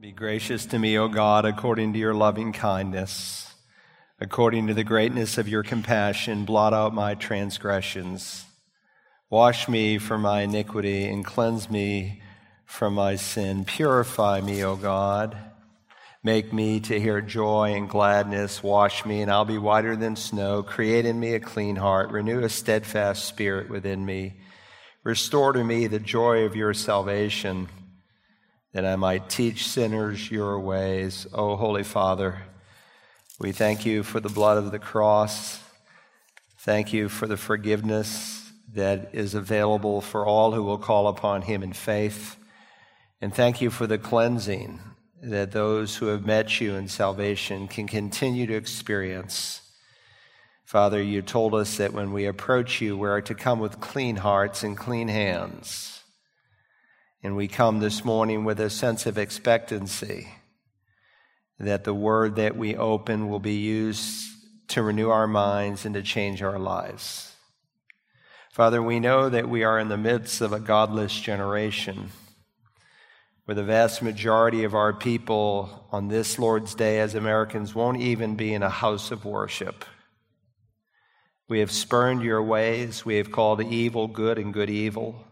Be gracious to me, O God, according to your loving kindness. According to the greatness of your compassion, blot out my transgressions. Wash me from my iniquity and cleanse me from my sin. Purify me, O God. Make me to hear joy and gladness. Wash me, and I'll be whiter than snow. Create in me a clean heart. Renew a steadfast spirit within me. Restore to me the joy of your salvation that I might teach sinners your ways. O oh, Holy Father, we thank you for the blood of the cross. Thank you for the forgiveness that is available for all who will call upon him in faith. And thank you for the cleansing that those who have met you in salvation can continue to experience. Father, you told us that when we approach you, we are to come with clean hearts and clean hands. And we come this morning with a sense of expectancy that the word that we open will be used to renew our minds and to change our lives. Father, we know that we are in the midst of a godless generation where the vast majority of our people on this Lord's Day as Americans won't even be in a house of worship. We have spurned your ways. We have called evil good and good evil.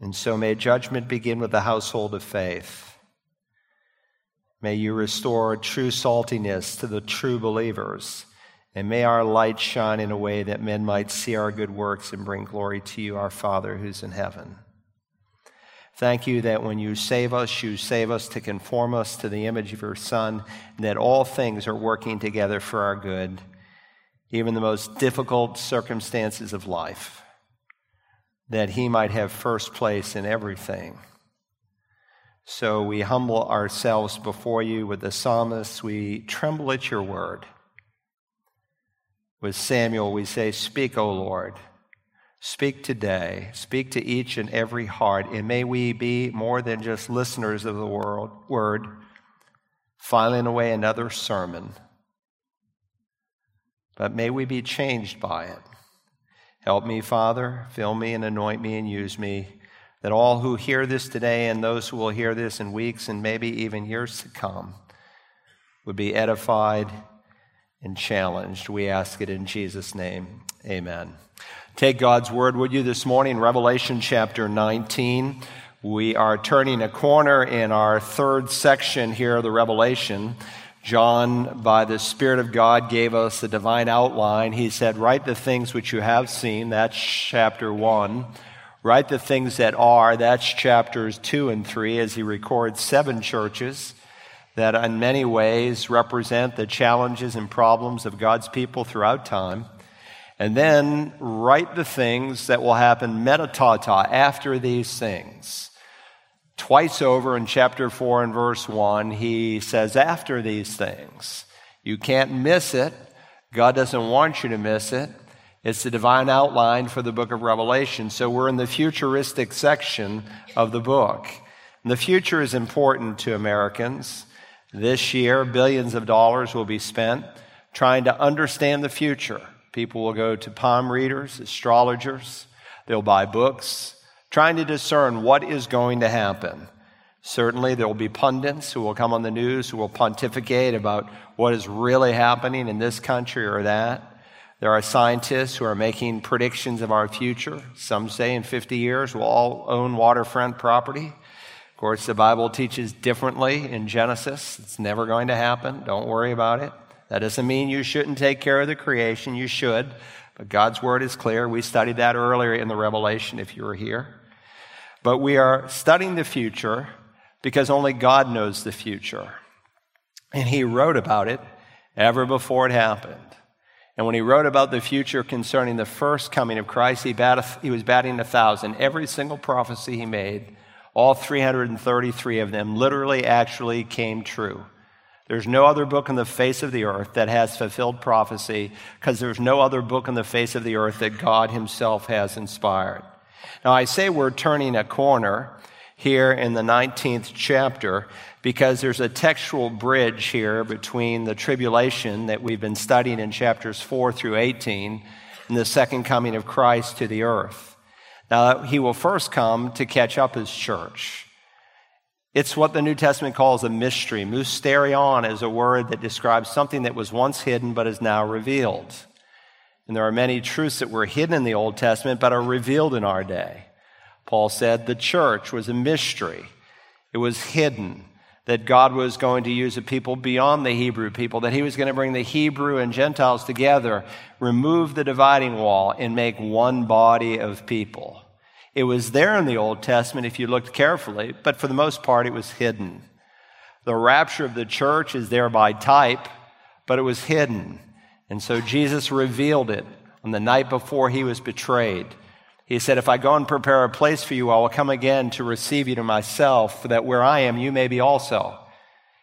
And so may judgment begin with the household of faith. May you restore true saltiness to the true believers. And may our light shine in a way that men might see our good works and bring glory to you, our Father who's in heaven. Thank you that when you save us, you save us to conform us to the image of your Son, and that all things are working together for our good, even the most difficult circumstances of life that he might have first place in everything. So we humble ourselves before you with the psalmist. We tremble at your word. With Samuel, we say, Speak, O Lord. Speak today. Speak to each and every heart. And may we be more than just listeners of the world, word, filing away another sermon. But may we be changed by it. Help me, Father, fill me and anoint me and use me, that all who hear this today and those who will hear this in weeks and maybe even years to come would be edified and challenged. We ask it in Jesus' name. Amen. Take God's word with you this morning, Revelation chapter 19. We are turning a corner in our third section here of the Revelation. John, by the Spirit of God, gave us the divine outline. He said, Write the things which you have seen. That's chapter one. Write the things that are. That's chapters two and three, as he records seven churches that, in many ways, represent the challenges and problems of God's people throughout time. And then write the things that will happen meta tauta after these things. Twice over in chapter 4 and verse 1, he says, after these things. You can't miss it. God doesn't want you to miss it. It's the divine outline for the book of Revelation. So we're in the futuristic section of the book. And the future is important to Americans. This year, billions of dollars will be spent trying to understand the future. People will go to palm readers, astrologers, they'll buy books, trying to discern what is going to happen. Certainly, there will be pundits who will come on the news who will pontificate about what is really happening in this country or that. There are scientists who are making predictions of our future. Some say in 50 years we'll all own waterfront property. Of course, the Bible teaches differently in Genesis. It's never going to happen. Don't worry about it. That doesn't mean you shouldn't take care of the creation. You should. But God's word is clear. We studied that earlier in the Revelation if you were here. But we are studying the future because only God knows the future. And He wrote about it ever before it happened. And when he wrote about the future concerning the first coming of Christ, he, bat, he was batting a thousand. Every single prophecy he made, all 333 of them, literally actually came true. There's no other book on the face of the earth that has fulfilled prophecy because there's no other book on the face of the earth that God himself has inspired. Now, I say we're turning a corner here in the 19th chapter because there's a textual bridge here between the tribulation that we've been studying in chapters 4 through 18 and the second coming of Christ to the earth. Now, he will first come to catch up his church. It's what the New Testament calls a mystery. Mysterion is a word that describes something that was once hidden but is now revealed. And there are many truths that were hidden in the Old Testament but are revealed in our day. Paul said the church was a mystery. It was hidden that God was going to use a people beyond the Hebrew people, that he was going to bring the Hebrew and Gentiles together, remove the dividing wall, and make one body of people. It was there in the Old Testament if you looked carefully, but for the most part, it was hidden. The rapture of the church is there by type, but it was hidden. And so Jesus revealed it on the night before he was betrayed. He said, If I go and prepare a place for you, I will come again to receive you to myself, that where I am, you may be also.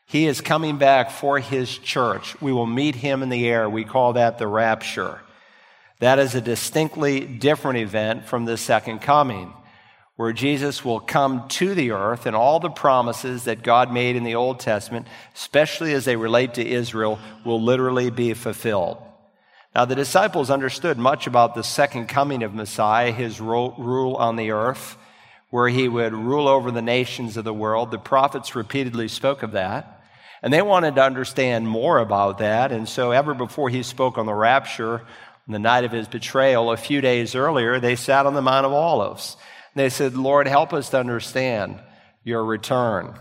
He is coming back for his church. We will meet him in the air. We call that the rapture. That is a distinctly different event from the second coming, where Jesus will come to the earth and all the promises that God made in the Old Testament, especially as they relate to Israel, will literally be fulfilled. Now, the disciples understood much about the second coming of Messiah, his rule on the earth, where he would rule over the nations of the world. The prophets repeatedly spoke of that. And they wanted to understand more about that. And so, ever before he spoke on the rapture, on the night of his betrayal, a few days earlier, they sat on the Mount of Olives. They said, Lord, help us to understand your return.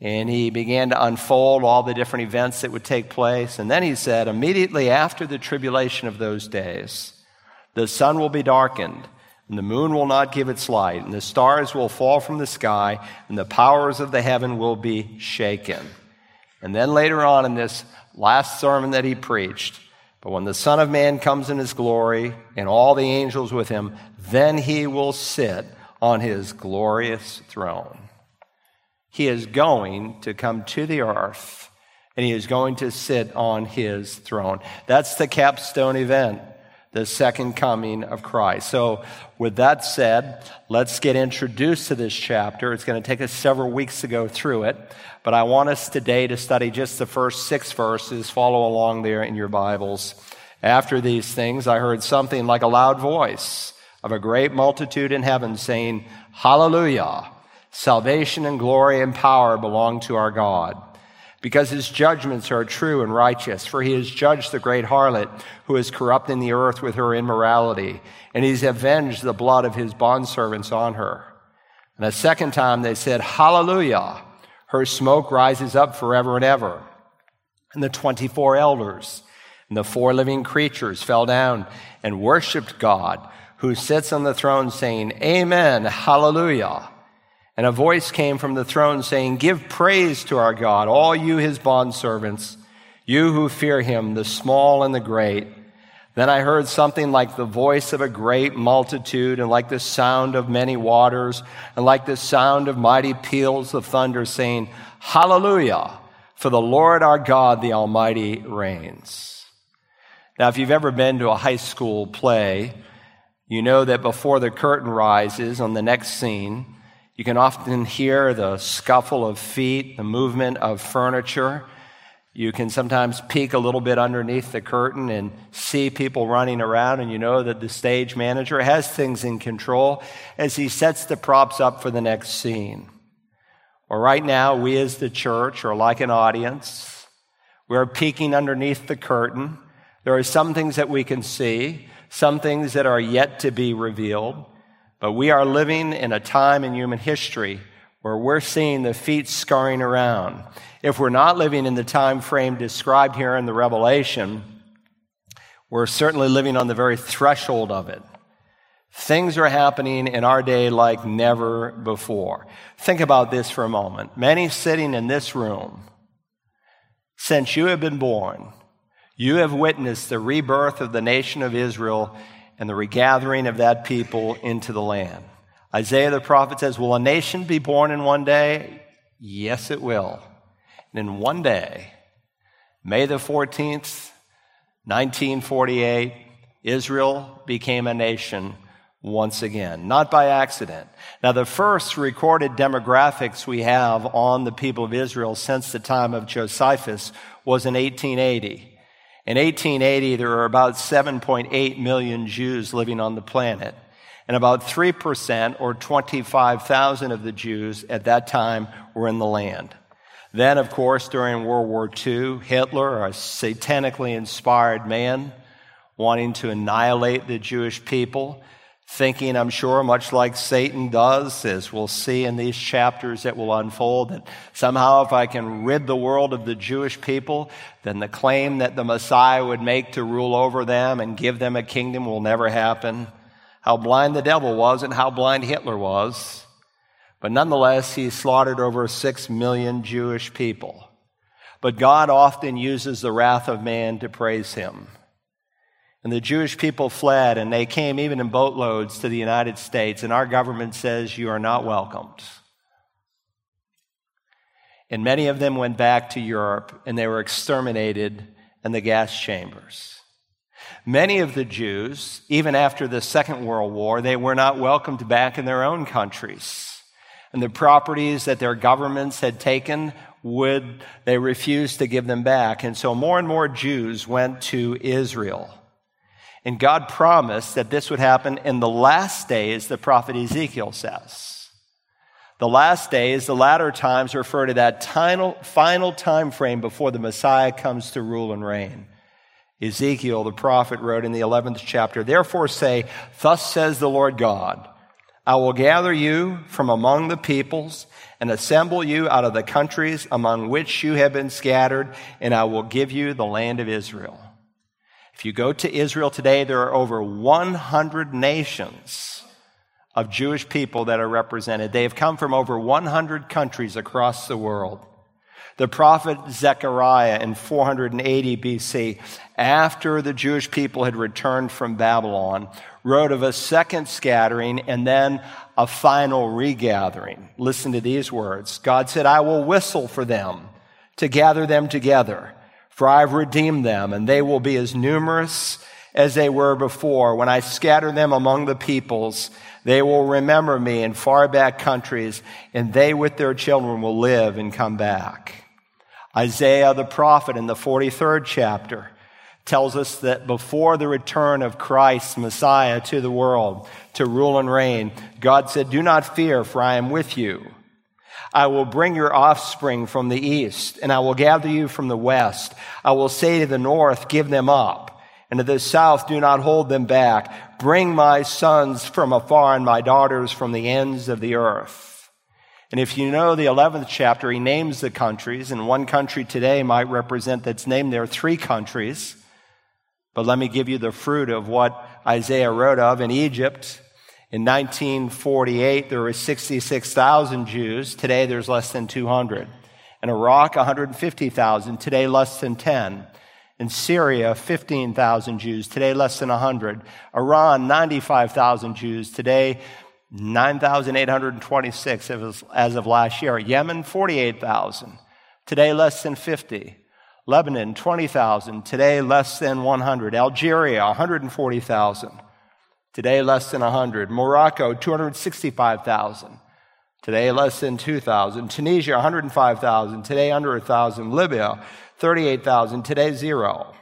And he began to unfold all the different events that would take place. And then he said, immediately after the tribulation of those days, the sun will be darkened, and the moon will not give its light, and the stars will fall from the sky, and the powers of the heaven will be shaken. And then later on in this last sermon that he preached, but when the Son of Man comes in his glory and all the angels with him, then he will sit on his glorious throne. He is going to come to the earth and he is going to sit on his throne. That's the capstone event, the second coming of Christ. So, with that said, let's get introduced to this chapter. It's going to take us several weeks to go through it, but I want us today to study just the first six verses. Follow along there in your Bibles. After these things, I heard something like a loud voice of a great multitude in heaven saying, Hallelujah! Salvation and glory and power belong to our God, because his judgments are true and righteous. For he has judged the great harlot who is corrupting the earth with her immorality, and he's avenged the blood of his bondservants on her. And a second time they said, Hallelujah! Her smoke rises up forever and ever. And the 24 elders and the four living creatures fell down and worshiped God who sits on the throne, saying, Amen, Hallelujah. And a voice came from the throne saying, Give praise to our God, all you his bondservants, you who fear him, the small and the great. Then I heard something like the voice of a great multitude, and like the sound of many waters, and like the sound of mighty peals of thunder, saying, Hallelujah, for the Lord our God, the Almighty, reigns. Now, if you've ever been to a high school play, you know that before the curtain rises on the next scene, you can often hear the scuffle of feet, the movement of furniture. You can sometimes peek a little bit underneath the curtain and see people running around, and you know that the stage manager has things in control as he sets the props up for the next scene. Well, right now, we as the church are like an audience. We're peeking underneath the curtain. There are some things that we can see, some things that are yet to be revealed. But we are living in a time in human history where we're seeing the feet scurrying around. If we're not living in the time frame described here in the Revelation, we're certainly living on the very threshold of it. Things are happening in our day like never before. Think about this for a moment. Many sitting in this room, since you have been born, you have witnessed the rebirth of the nation of Israel and the regathering of that people into the land. Isaiah the prophet says, Will a nation be born in one day? Yes, it will. And in one day, May the 14th, 1948, Israel became a nation once again, not by accident. Now, the first recorded demographics we have on the people of Israel since the time of Josephus was in 1880. In 1880, there were about 7.8 million Jews living on the planet. And about 3% or 25,000 of the Jews at that time were in the land. Then, of course, during World War II, Hitler, a satanically inspired man, wanting to annihilate the Jewish people, thinking, I'm sure, much like Satan does, as we'll see in these chapters that will unfold, that somehow if I can rid the world of the Jewish people, then the claim that the Messiah would make to rule over them and give them a kingdom will never happen. How blind the devil was and how blind Hitler was. But nonetheless, he slaughtered over six million Jewish people. But God often uses the wrath of man to praise him. And the Jewish people fled, and they came even in boatloads to the United States, and our government says, You are not welcomed. And many of them went back to Europe, and they were exterminated in the gas chambers. Many of the Jews, even after the Second World War, they were not welcomed back in their own countries. And the properties that their governments had taken would they refused to give them back. And so more and more Jews went to Israel. And God promised that this would happen in the last days, the prophet Ezekiel says. The last days, the latter times refer to that final, time frame before the Messiah comes to rule and reign. Ezekiel, the prophet, wrote in the 11th chapter, Therefore say, Thus says the Lord God, I will gather you from among the peoples and assemble you out of the countries among which you have been scattered, and I will give you the land of Israel. If you go to Israel today, there are over 100 nations of Jewish people that are represented. They have come from over 100 countries across the world. The prophet Zechariah in 480 BC, after the Jewish people had returned from Babylon, wrote of a second scattering and then a final regathering. Listen to these words God said, I will whistle for them to gather them together for I have redeemed them, and they will be as numerous as they were before. When I scatter them among the peoples, they will remember me in far back countries, and they with their children will live and come back. Isaiah the prophet in the 43rd chapter tells us that before the return of Christ, Messiah, to the world to rule and reign, God said, Do not fear, for I am with you. I will bring your offspring from the east, and I will gather you from the west. I will say to the north, give them up, and to the south, do not hold them back. Bring my sons from afar and my daughters from the ends of the earth. And if you know the 11th chapter, he names the countries, and one country today might represent that's named there three countries. But let me give you the fruit of what Isaiah wrote of in Egypt. In 1948, there were 66,000 Jews. Today, there's less than 200. In Iraq, 150,000. Today, less than 10. In Syria, 15,000 Jews. Today, less than 100. Iran, 95,000 Jews. Today, 9,826 as of last year. Yemen, 48,000. Today, less than 50. Lebanon, 20,000. Today, less than 100. Algeria, 140,000. Today, less than 100. Morocco, 265,000. Today, less than 2,000. Tunisia, 105,000. Today, under 1,000. Libya, 38,000. Today, zero.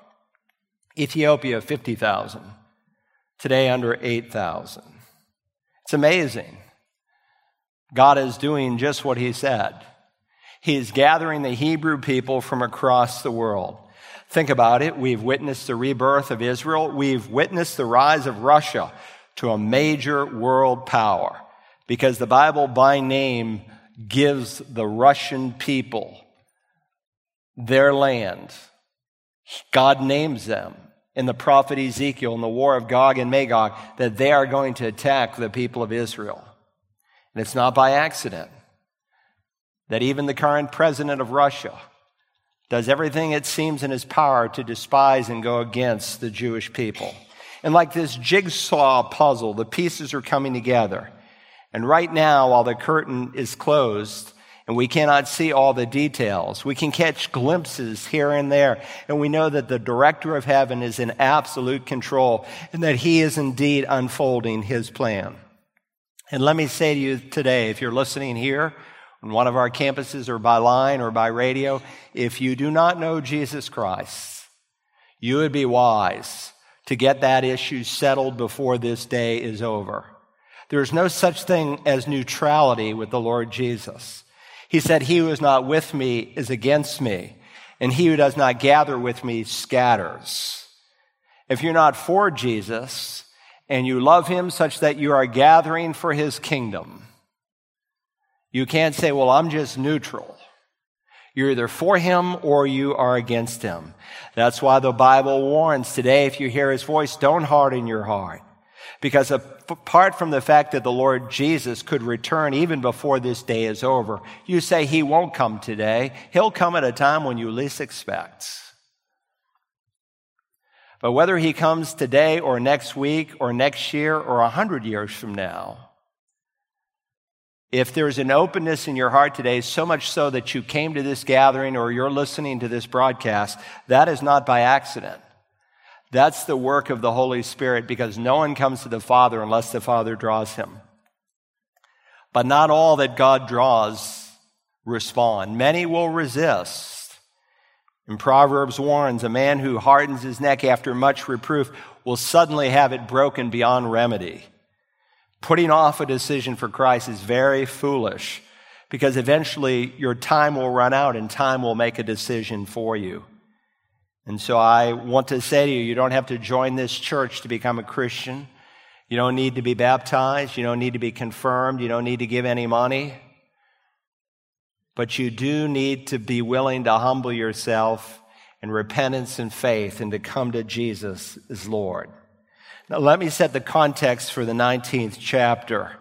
Ethiopia, 50,000. Today, under 8,000. It's amazing. God is doing just what He said. He is gathering the Hebrew people from across the world. Think about it. We've witnessed the rebirth of Israel. We've witnessed the rise of Russia to a major world power because the Bible by name gives the Russian people their land. God names them in the prophet Ezekiel in the war of Gog and Magog that they are going to attack the people of Israel. And it's not by accident that even the current president of Russia does everything it seems in his power to despise and go against the Jewish people. And like this jigsaw puzzle, the pieces are coming together. And right now, while the curtain is closed and we cannot see all the details, we can catch glimpses here and there. And we know that the director of heaven is in absolute control and that he is indeed unfolding his plan. And let me say to you today, if you're listening here on one of our campuses or by line or by radio, if you do not know Jesus Christ, you would be wise to get that issue settled before this day is over. There is no such thing as neutrality with the Lord Jesus. He said, He who is not with me is against me, and he who does not gather with me scatters. If you're not for Jesus and you love him such that you are gathering for his kingdom, you can't say, Well, I'm just neutral. You're either for him or you are against him. That's why the Bible warns today, if you hear his voice, don't harden your heart. Because apart from the fact that the Lord Jesus could return even before this day is over, you say he won't come today. He'll come at a time when you least expect. But whether he comes today or next week or next year or a hundred years from now, if there's an openness in your heart today, so much so that you came to this gathering or you're listening to this broadcast, that is not by accident. That's the work of the Holy Spirit because no one comes to the Father unless the Father draws him. But not all that God draws respond. Many will resist. And Proverbs warns a man who hardens his neck after much reproof will suddenly have it broken beyond remedy. Putting off a decision for Christ is very foolish because eventually your time will run out and time will make a decision for you. And so I want to say to you, you don't have to join this church to become a Christian. You don't need to be baptized. You don't need to be confirmed. You don't need to give any money. But you do need to be willing to humble yourself in repentance and faith and to come to Jesus as Lord. Now, let me set the context for the 19th chapter.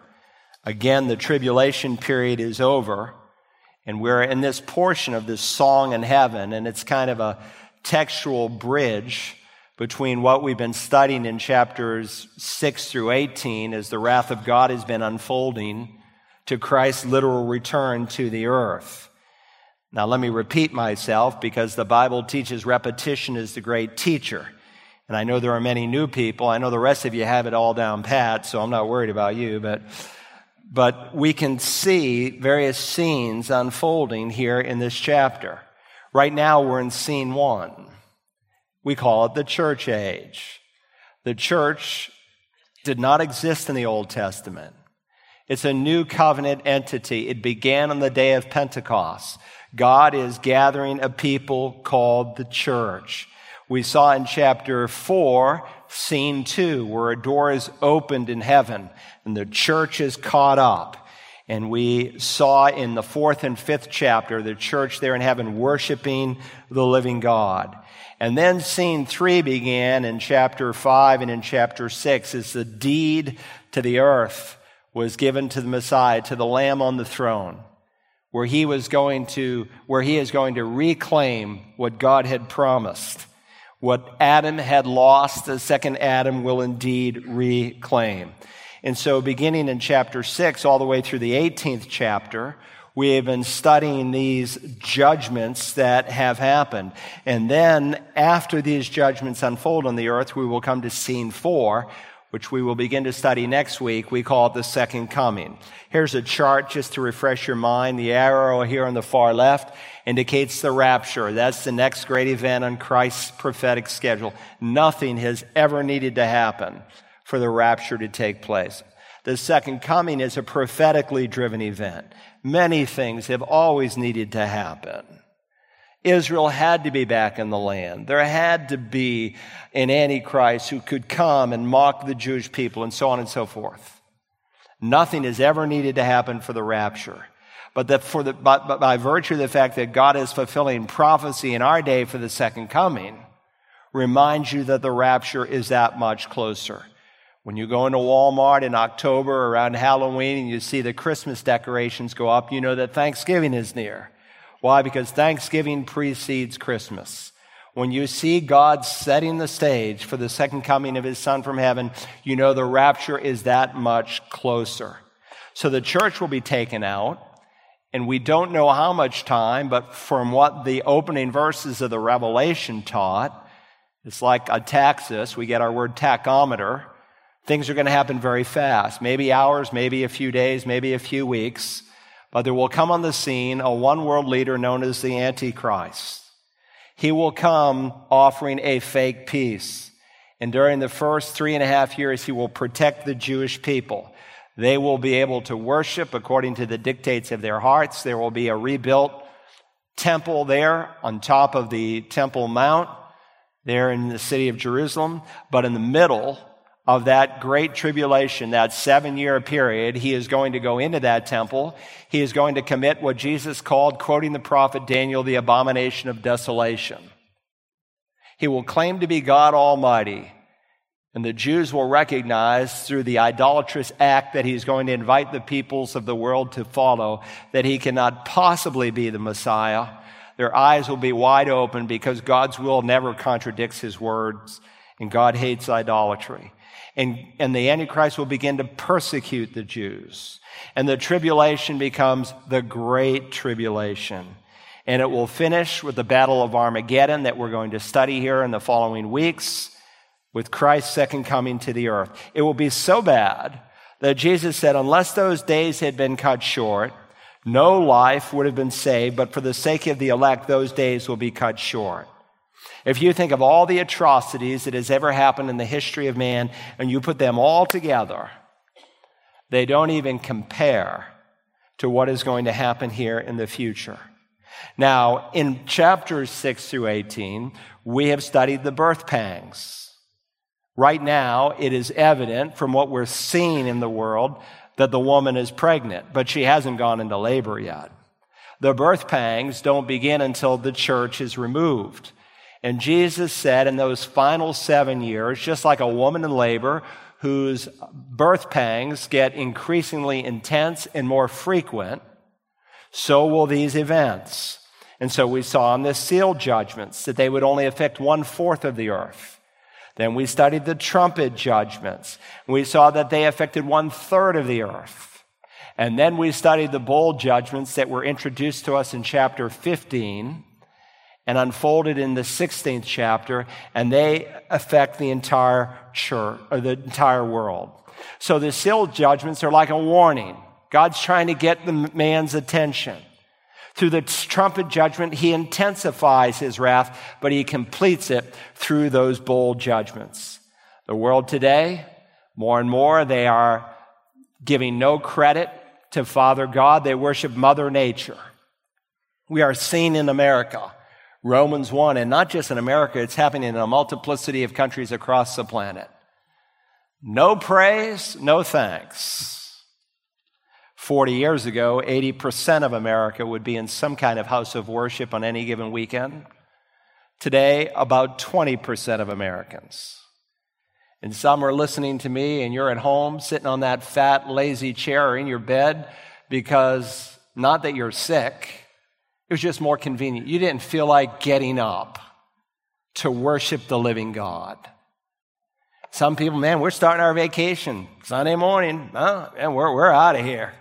Again, the tribulation period is over, and we're in this portion of this song in heaven, and it's kind of a textual bridge between what we've been studying in chapters 6 through 18 as the wrath of God has been unfolding to Christ's literal return to the earth. Now, let me repeat myself because the Bible teaches repetition is the great teacher. And I know there are many new people. I know the rest of you have it all down pat, so I'm not worried about you, but but we can see various scenes unfolding here in this chapter. Right now, we're in scene one. We call it the church age. The church did not exist in the Old Testament. It's a new covenant entity. It began on the day of Pentecost. God is gathering a people called the church. We saw in chapter 4, scene 2, where a door is opened in heaven and the church is caught up. And we saw in the fourth and fifth chapter the church there in heaven worshiping the living God. And then scene three began in chapter five and in chapter six as the deed to the earth was given to the Messiah, to the Lamb on the throne, where he was going to, where he is going to reclaim what God had promised. What Adam had lost, the second Adam will indeed reclaim. And so, beginning in chapter 6 all the way through the 18th chapter, we have been studying these judgments that have happened. And then, after these judgments unfold on the earth, we will come to scene four, which we will begin to study next week. We call it the second coming. Here's a chart just to refresh your mind. The arrow here on the far left indicates the rapture. That's the next great event on Christ's prophetic schedule. Nothing has ever needed to happen for the rapture to take place. The second coming is a prophetically driven event. Many things have always needed to happen. Israel had to be back in the land. There had to be an Antichrist who could come and mock the Jewish people and so on and so forth. Nothing has ever needed to happen for the rapture. But that for the, by, by virtue of the fact that God is fulfilling prophecy in our day for the second coming, reminds you that the rapture is that much closer. When you go into Walmart in October around Halloween and you see the Christmas decorations go up, you know that Thanksgiving is near. Why? Because Thanksgiving precedes Christmas. When you see God setting the stage for the second coming of his son from heaven, you know the rapture is that much closer. So the church will be taken out, and we don't know how much time, but from what the opening verses of the Revelation taught, it's like a taxus. We get our word tachometer. Things are going to happen very fast, maybe hours, maybe a few days, maybe a few weeks. But there will come on the scene a one world leader known as the Antichrist. He will come offering a fake peace. And during the first three and a half years, he will protect the Jewish people. They will be able to worship according to the dictates of their hearts. There will be a rebuilt temple there on top of the Temple Mount, there in the city of Jerusalem. But in the middle of that great tribulation, that seven year period, he is going to go into that temple. He is going to commit what Jesus called, quoting the prophet Daniel, the abomination of desolation. He will claim to be God Almighty. And the Jews will recognize through the idolatrous act that he's going to invite the peoples of the world to follow that he cannot possibly be the Messiah. Their eyes will be wide open because God's will never contradicts his words, and God hates idolatry. And, and the Antichrist will begin to persecute the Jews. And the tribulation becomes the great tribulation. And it will finish with the Battle of Armageddon that we're going to study here in the following weeks with Christ's second coming to the earth. It will be so bad that Jesus said, unless those days had been cut short, no life would have been saved, but for the sake of the elect, those days will be cut short. If you think of all the atrocities that has ever happened in the history of man and you put them all together, they don't even compare to what is going to happen here in the future. Now, in chapters 6 through 18, we have studied the birth pangs. Right now, it is evident from what we're seeing in the world that the woman is pregnant, but she hasn't gone into labor yet. The birth pangs don't begin until the church is removed. And Jesus said in those final seven years, just like a woman in labor whose birth pangs get increasingly intense and more frequent, so will these events. And so we saw in the seal judgments that they would only affect one fourth of the earth. Then we studied the trumpet judgments. We saw that they affected one third of the earth. And then we studied the bowl judgments that were introduced to us in chapter 15 and unfolded in the 16th chapter, and they affect the entire church or the entire world. So the seal judgments are like a warning. God's trying to get the man's attention. Through the trumpet judgment, he intensifies his wrath, but he completes it through those bowl judgments. The world today, more and more, they are giving no credit to Father God. They worship Mother Nature. We are seeing in America, Romans 1, and not just in America, it's happening in a multiplicity of countries across the planet. No praise, no thanks. 40 years ago, 80% of America would be in some kind of house of worship on any given weekend. Today, about 20% of Americans. And some are listening to me, and you're at home sitting on that fat, lazy chair or in your bed because not that you're sick, it was just more convenient. You didn't feel like getting up to worship the living God. Some people, man, we're starting our vacation Sunday morning, huh? and we're, we're out of here.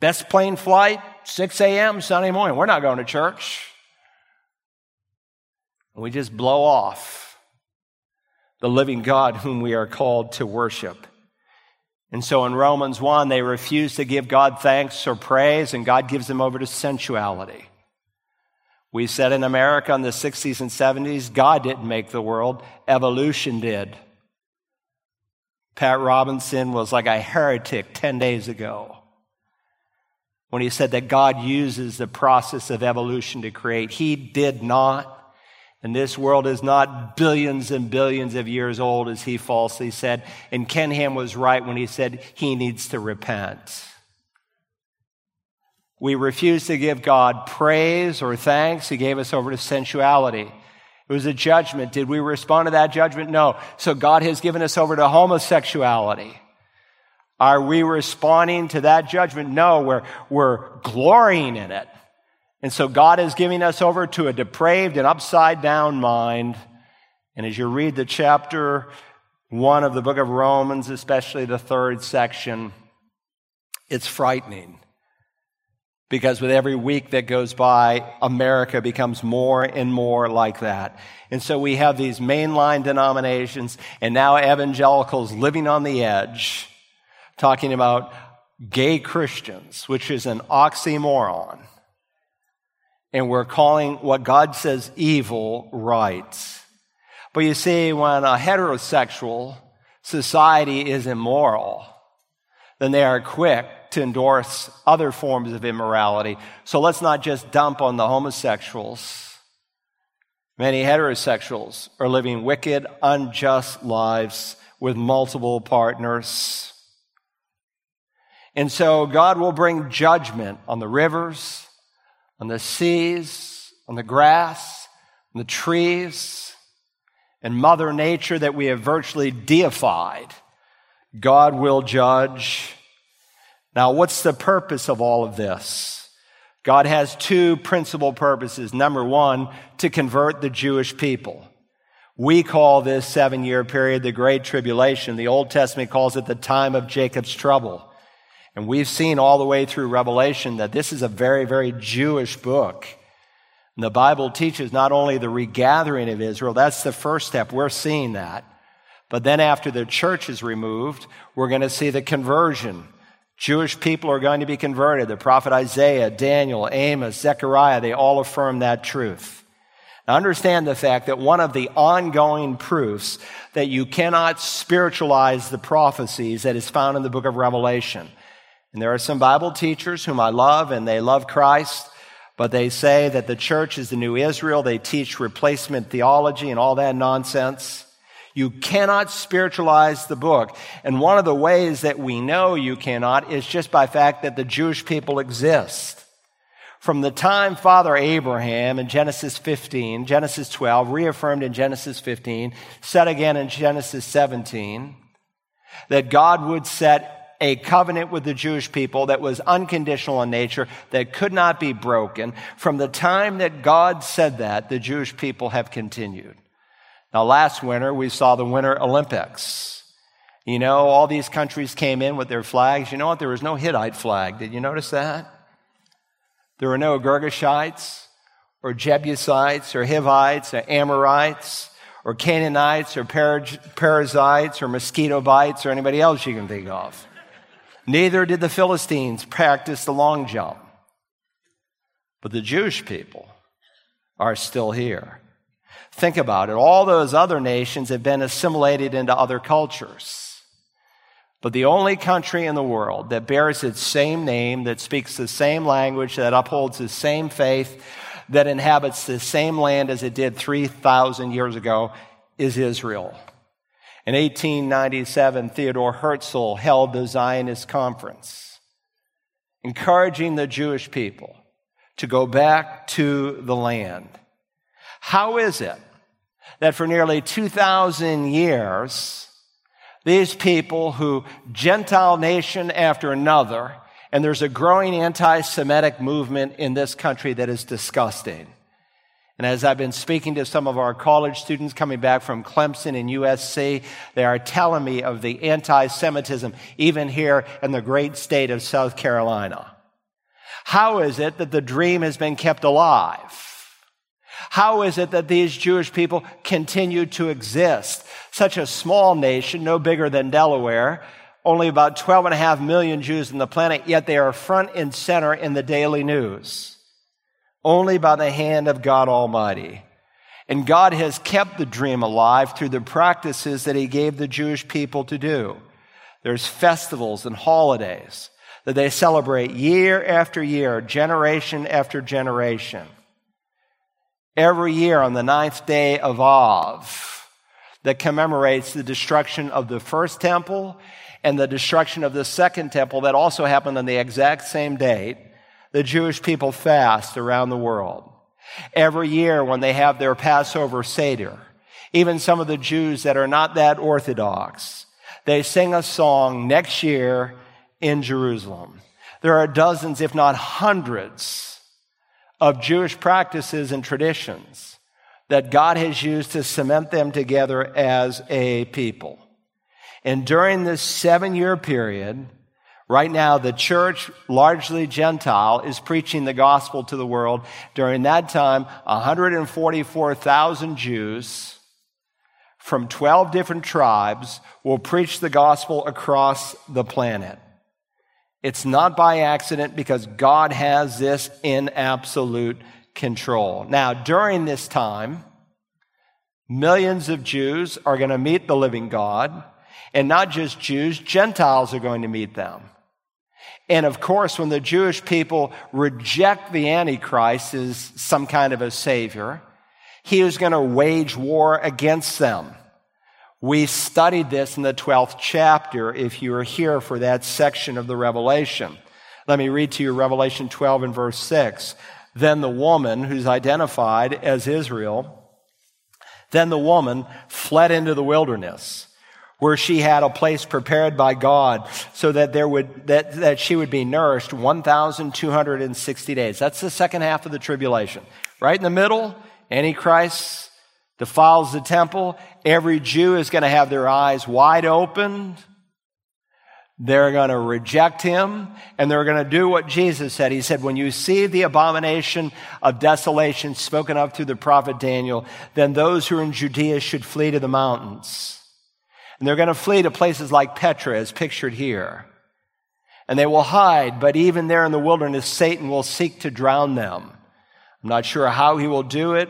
Best plane flight, 6 a.m. Sunday morning. We're not going to church. We just blow off the living God whom we are called to worship. And so in Romans 1, they refuse to give God thanks or praise, and God gives them over to sensuality. We said in America in the 60s and 70s, God didn't make the world, evolution did. Pat Robertson was like a heretic 10 days ago when he said that God uses the process of evolution to create. He did not. And this world is not billions and billions of years old, as he falsely said. And Ken Ham was right when he said he needs to repent. We refuse to give God praise or thanks. He gave us over to sensuality. It was a judgment. Did we respond to that judgment? No. So God has given us over to homosexuality. Are we responding to that judgment? No, we're, we're glorying in it. And so God is giving us over to a depraved and upside down mind. And as you read the chapter one of the book of Romans, especially the third section, it's frightening. Because with every week that goes by, America becomes more and more like that. And so we have these mainline denominations and now evangelicals living on the edge talking about gay Christians, which is an oxymoron. And we're calling what God says evil right. But you see, when a heterosexual society is immoral, then they are quick to endorse other forms of immorality. So let's not just dump on the homosexuals. Many heterosexuals are living wicked, unjust lives with multiple partners. And so God will bring judgment on the rivers, on the seas, on the grass, on the trees, and Mother Nature that we have virtually deified. God will judge. Now, what's the purpose of all of this? God has two principal purposes. Number one, to convert the Jewish people. We call this seven year period the Great Tribulation. The Old Testament calls it the time of Jacob's trouble. And we've seen all the way through Revelation that this is a very, very Jewish book. And the Bible teaches not only the regathering of Israel, that's the first step. We're seeing that. But then after the church is removed, we're going to see the conversion. Jewish people are going to be converted. The prophet Isaiah, Daniel, Amos, Zechariah, they all affirm that truth. Now understand the fact that one of the ongoing proofs that you cannot spiritualize the prophecies that is found in the book of Revelation. And there are some Bible teachers whom I love and they love Christ, but they say that the church is the new Israel. They teach replacement theology and all that nonsense. You cannot spiritualize the book. And one of the ways that we know you cannot is just by fact that the Jewish people exist. From the time Father Abraham in Genesis 15, Genesis 12, reaffirmed in Genesis 15, said again in Genesis 17, that God would set a covenant with the Jewish people that was unconditional in nature, that could not be broken. From the time that God said that, the Jewish people have continued. Now, last winter, we saw the Winter Olympics. You know, all these countries came in with their flags. You know what? There was no Hittite flag. Did you notice that? There were no Girgashites or Jebusites or Hivites or Amorites or Canaanites or Perizzites or mosquito bites or anybody else you can think of. Neither did the Philistines practice the long jump. But the Jewish people are still here. Think about it. All those other nations have been assimilated into other cultures. But the only country in the world that bears its same name, that speaks the same language, that upholds the same faith, that inhabits the same land as it did 3,000 years ago is Israel. In 1897, Theodore Herzl held the Zionist conference, encouraging the Jewish people to go back to the land. How is it that for nearly 2,000 years, these people who, Gentile nation after another, and there's a growing anti Semitic movement in this country that is disgusting. And as I've been speaking to some of our college students coming back from Clemson and USC, they are telling me of the anti Semitism, even here in the great state of South Carolina. How is it that the dream has been kept alive? How is it that these Jewish people continue to exist? Such a small nation, no bigger than Delaware, only about 12 and a half million Jews on the planet, yet they are front and center in the daily news. Only by the hand of God Almighty. And God has kept the dream alive through the practices that He gave the Jewish people to do. There's festivals and holidays that they celebrate year after year, generation after generation every year on the ninth day of Av that commemorates the destruction of the first temple and the destruction of the second temple that also happened on the exact same date. The Jewish people fast around the world. Every year when they have their Passover Seder, even some of the Jews that are not that orthodox, they sing a song next year in Jerusalem. There are dozens, if not hundreds, of Jewish practices and traditions that God has used to cement them together as a people. And during this seven year period, right now, the church, largely Gentile, is preaching the gospel to the world. During that time, 144,000 Jews from 12 different tribes will preach the gospel across the planet. It's not by accident because God has this in absolute control. Now, during this time, millions of Jews are going to meet the living God, And not just Jews, Gentiles are going to meet them. And of course, when the Jewish people reject the Antichrist as some kind of a savior, he is going to wage war against them. We studied this in the 12th chapter if you are here for that section of the Revelation. Let me read to you Revelation 12 and verse 6. Then the woman, who's identified as Israel, then the woman fled into the wilderness where she had a place prepared by God so that there would, that, that she would be nourished 1,260 days. That's the second half of the tribulation. Right in the middle, Antichrist defiles the temple. Every Jew is going to have their eyes wide open. They're going to reject him and they're going to do what Jesus said. He said, when you see the abomination of desolation spoken of through the prophet Daniel, then those who are in Judea should flee to the mountains. And they're going to flee to places like Petra, as pictured here. And they will hide, but even there in the wilderness, Satan will seek to drown them. I'm not sure how he will do it,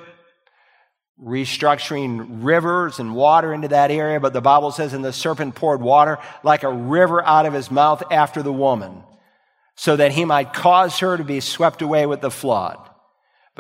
restructuring rivers and water into that area, but the Bible says, and the serpent poured water like a river out of his mouth after the woman, so that he might cause her to be swept away with the flood.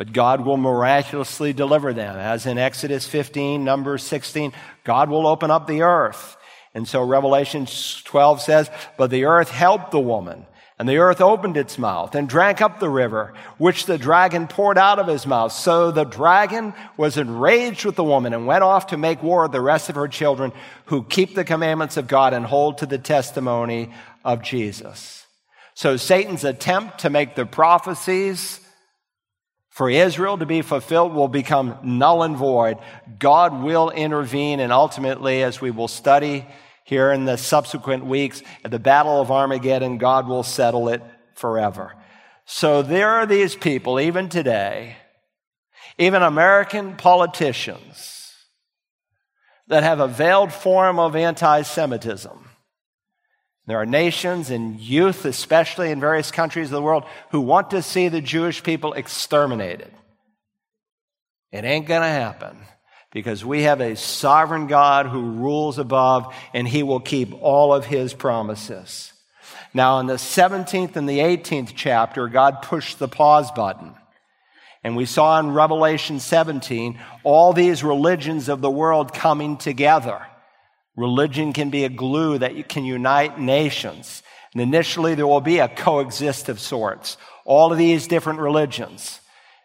But God will miraculously deliver them. As in Exodus 15, Numbers 16, God will open up the earth. And so Revelation 12 says, But the earth helped the woman, and the earth opened its mouth and drank up the river, which the dragon poured out of his mouth. So the dragon was enraged with the woman and went off to make war with the rest of her children who keep the commandments of God and hold to the testimony of Jesus. So Satan's attempt to make the prophecies for Israel to be fulfilled will become null and void. God will intervene, and ultimately, as we will study here in the subsequent weeks, at the Battle of Armageddon, God will settle it forever. So there are these people, even today, even American politicians, that have a veiled form of anti Semitism there are nations and youth, especially in various countries of the world, who want to see the Jewish people exterminated. It ain't going to happen because we have a sovereign God who rules above and he will keep all of his promises. Now, in the 17th and the 18th chapter, God pushed the pause button. And we saw in Revelation 17 all these religions of the world coming together. Religion can be a glue that can unite nations. And initially, there will be a coexist of sorts. All of these different religions.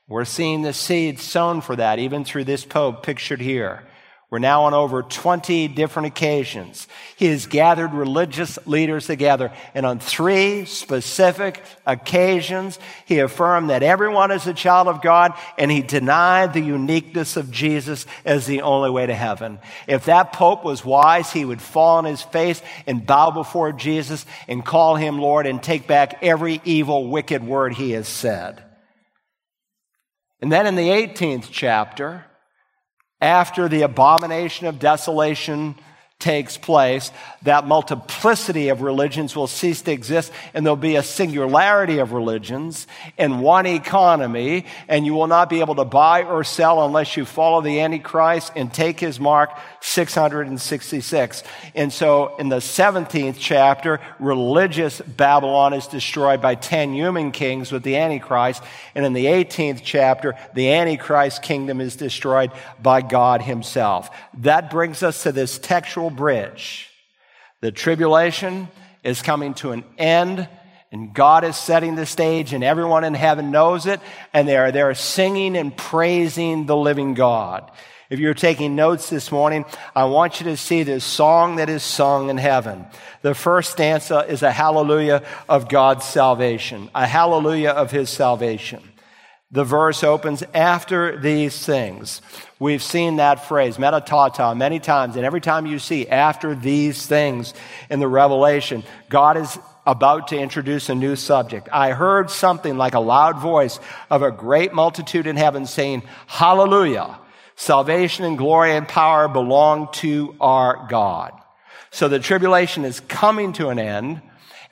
We're seeing the seeds sown for that, even through this Pope pictured here. We're now on over 20 different occasions. He has gathered religious leaders together, and on three specific occasions, he affirmed that everyone is a child of God, and he denied the uniqueness of Jesus as the only way to heaven. If that Pope was wise, he would fall on his face and bow before Jesus and call him Lord and take back every evil, wicked word he has said. And then in the 18th chapter, after the abomination of desolation takes place, that multiplicity of religions will cease to exist and there'll be a singularity of religions in one economy and you will not be able to buy or sell unless you follow the Antichrist and take his mark 666. And so in the 17th chapter, religious Babylon is destroyed by 10 human kings with the Antichrist. And in the 18th chapter, the Antichrist kingdom is destroyed by God himself. That brings us to this textual bridge. The tribulation is coming to an end and God is setting the stage and everyone in heaven knows it and they're, they're singing and praising the living God. If you're taking notes this morning, I want you to see this song that is sung in heaven. The first stanza is a hallelujah of God's salvation, a hallelujah of his salvation. The verse opens after these things. We've seen that phrase, meta tauta, many times, and every time you see after these things in the Revelation, God is about to introduce a new subject. I heard something like a loud voice of a great multitude in heaven saying, Hallelujah. Salvation and glory and power belong to our God. So the tribulation is coming to an end.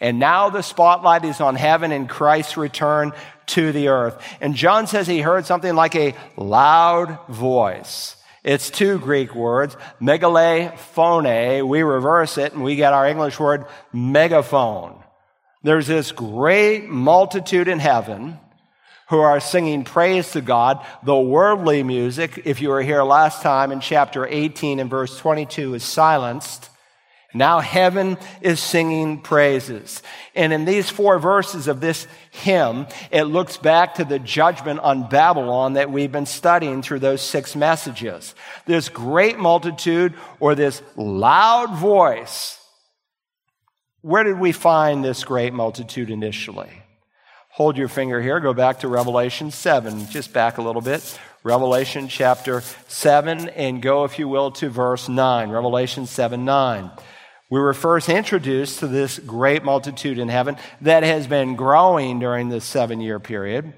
And now the spotlight is on heaven and Christ's return to the earth. And John says he heard something like a loud voice. It's two Greek words, megale phone. We reverse it and we get our English word megaphone. There's this great multitude in heaven who are singing praise to God. The worldly music, if you were here last time in chapter 18 and verse 22, is silenced. Now heaven is singing praises. And in these four verses of this hymn, it looks back to the judgment on Babylon that we've been studying through those six messages. This great multitude or this loud voice. Where did we find this great multitude initially? Hold your finger here. Go back to Revelation 7. Just back a little bit. Revelation chapter 7 and go, if you will, to verse 9. Revelation 7 9. We were first introduced to this great multitude in heaven that has been growing during this seven year period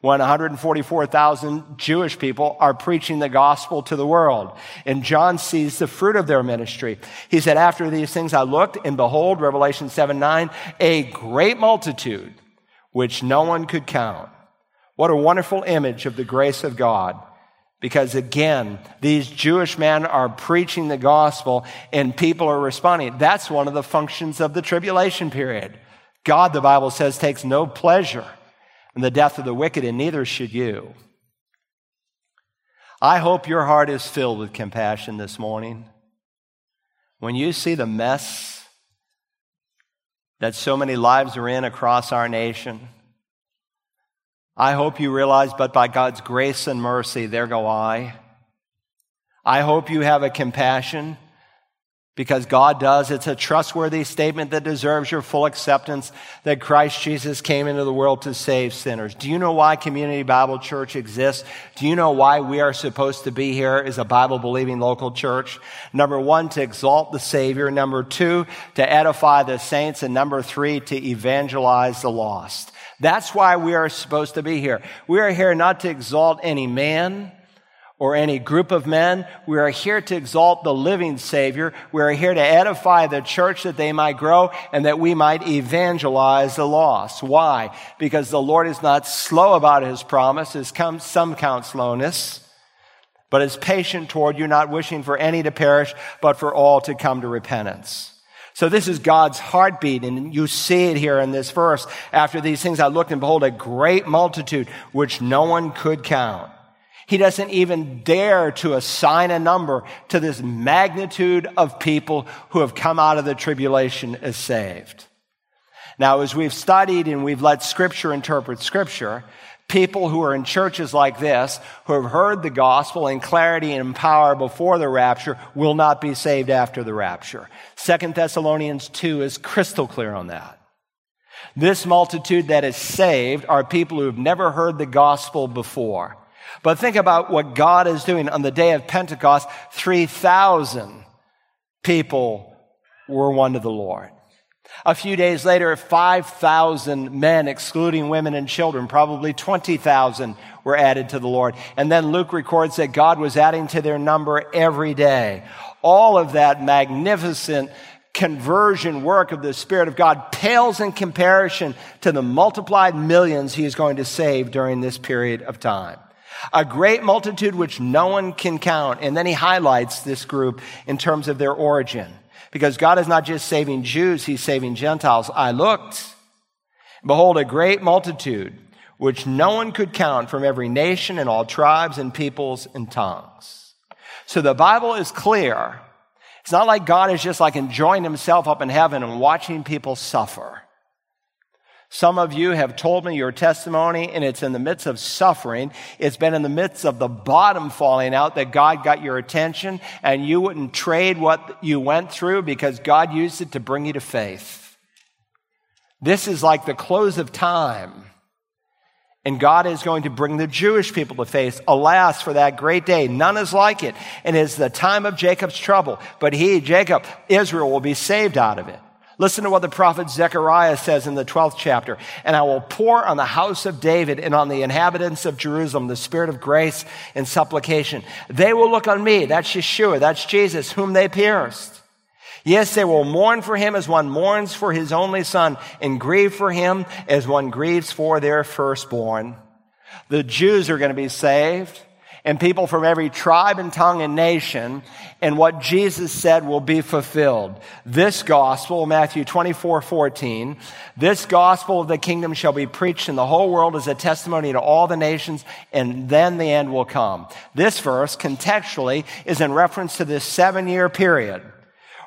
when 144,000 Jewish people are preaching the gospel to the world. And John sees the fruit of their ministry. He said, After these things I looked, and behold, Revelation 7 9, a great multitude which no one could count. What a wonderful image of the grace of God. Because again, these Jewish men are preaching the gospel and people are responding. That's one of the functions of the tribulation period. God, the Bible says, takes no pleasure in the death of the wicked, and neither should you. I hope your heart is filled with compassion this morning. When you see the mess that so many lives are in across our nation, I hope you realize, but by God's grace and mercy, there go I. I hope you have a compassion because God does. It's a trustworthy statement that deserves your full acceptance that Christ Jesus came into the world to save sinners. Do you know why Community Bible Church exists? Do you know why we are supposed to be here as a Bible believing local church? Number one, to exalt the Savior. Number two, to edify the saints. And number three, to evangelize the lost. That's why we are supposed to be here. We are here not to exalt any man or any group of men. We are here to exalt the living Savior. We are here to edify the church that they might grow and that we might evangelize the lost. Why? Because the Lord is not slow about his promise, as some count slowness, but is patient toward you, not wishing for any to perish, but for all to come to repentance. So this is God's heartbeat, and you see it here in this verse. After these things I looked and behold a great multitude which no one could count. He doesn't even dare to assign a number to this magnitude of people who have come out of the tribulation as saved. Now, as we've studied and we've let scripture interpret scripture, people who are in churches like this, who have heard the gospel in clarity and power before the rapture, will not be saved after the rapture. Second Thessalonians 2 is crystal clear on that. This multitude that is saved are people who have never heard the gospel before. But think about what God is doing on the day of Pentecost. 3,000 people were won to the Lord. A few days later, 5,000 men, excluding women and children, probably 20,000 were added to the Lord. And then Luke records that God was adding to their number every day. All of that magnificent conversion work of the Spirit of God pales in comparison to the multiplied millions he is going to save during this period of time. A great multitude which no one can count. And then he highlights this group in terms of their origin. Because God is not just saving Jews, He's saving Gentiles. I looked, behold, a great multitude, which no one could count from every nation and all tribes and peoples and tongues. So the Bible is clear. It's not like God is just like enjoying Himself up in heaven and watching people suffer. Some of you have told me your testimony, and it's in the midst of suffering. It's been in the midst of the bottom falling out that God got your attention, and you wouldn't trade what you went through because God used it to bring you to faith. This is like the close of time. And God is going to bring the Jewish people to faith. Alas, for that great day, none is like it. And it's the time of Jacob's trouble. But he, Jacob, Israel, will be saved out of it. Listen to what the prophet Zechariah says in the 12th chapter. And I will pour on the house of David and on the inhabitants of Jerusalem the spirit of grace and supplication. They will look on me. That's Yeshua. That's Jesus, whom they pierced. Yes, they will mourn for him as one mourns for his only son and grieve for him as one grieves for their firstborn. The Jews are going to be saved and people from every tribe and tongue and nation, and what Jesus said will be fulfilled. This gospel, Matthew 24, 14, this gospel of the kingdom shall be preached in the whole world as a testimony to all the nations, and then the end will come. This verse, contextually, is in reference to this seven year period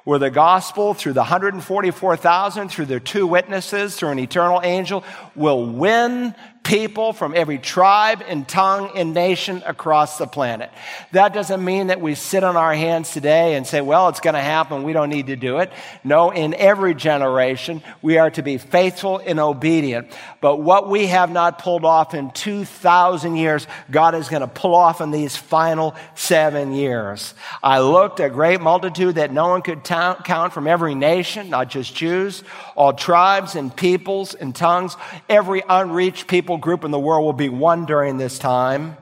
where the gospel, through the 144,000, through the two witnesses, through an eternal angel, will win people from every tribe and tongue and nation across the planet. That doesn't mean that we sit on our hands today and say, well, it's going to happen. We don't need to do it. No, in every generation, we are to be faithful and obedient. But what we have not pulled off in 2,000 years, God is going to pull off in these final seven years. I looked a great multitude that no one could count from every nation, not just Jews, all tribes and peoples and tongues, every unreached people people group in the world will be won during this time.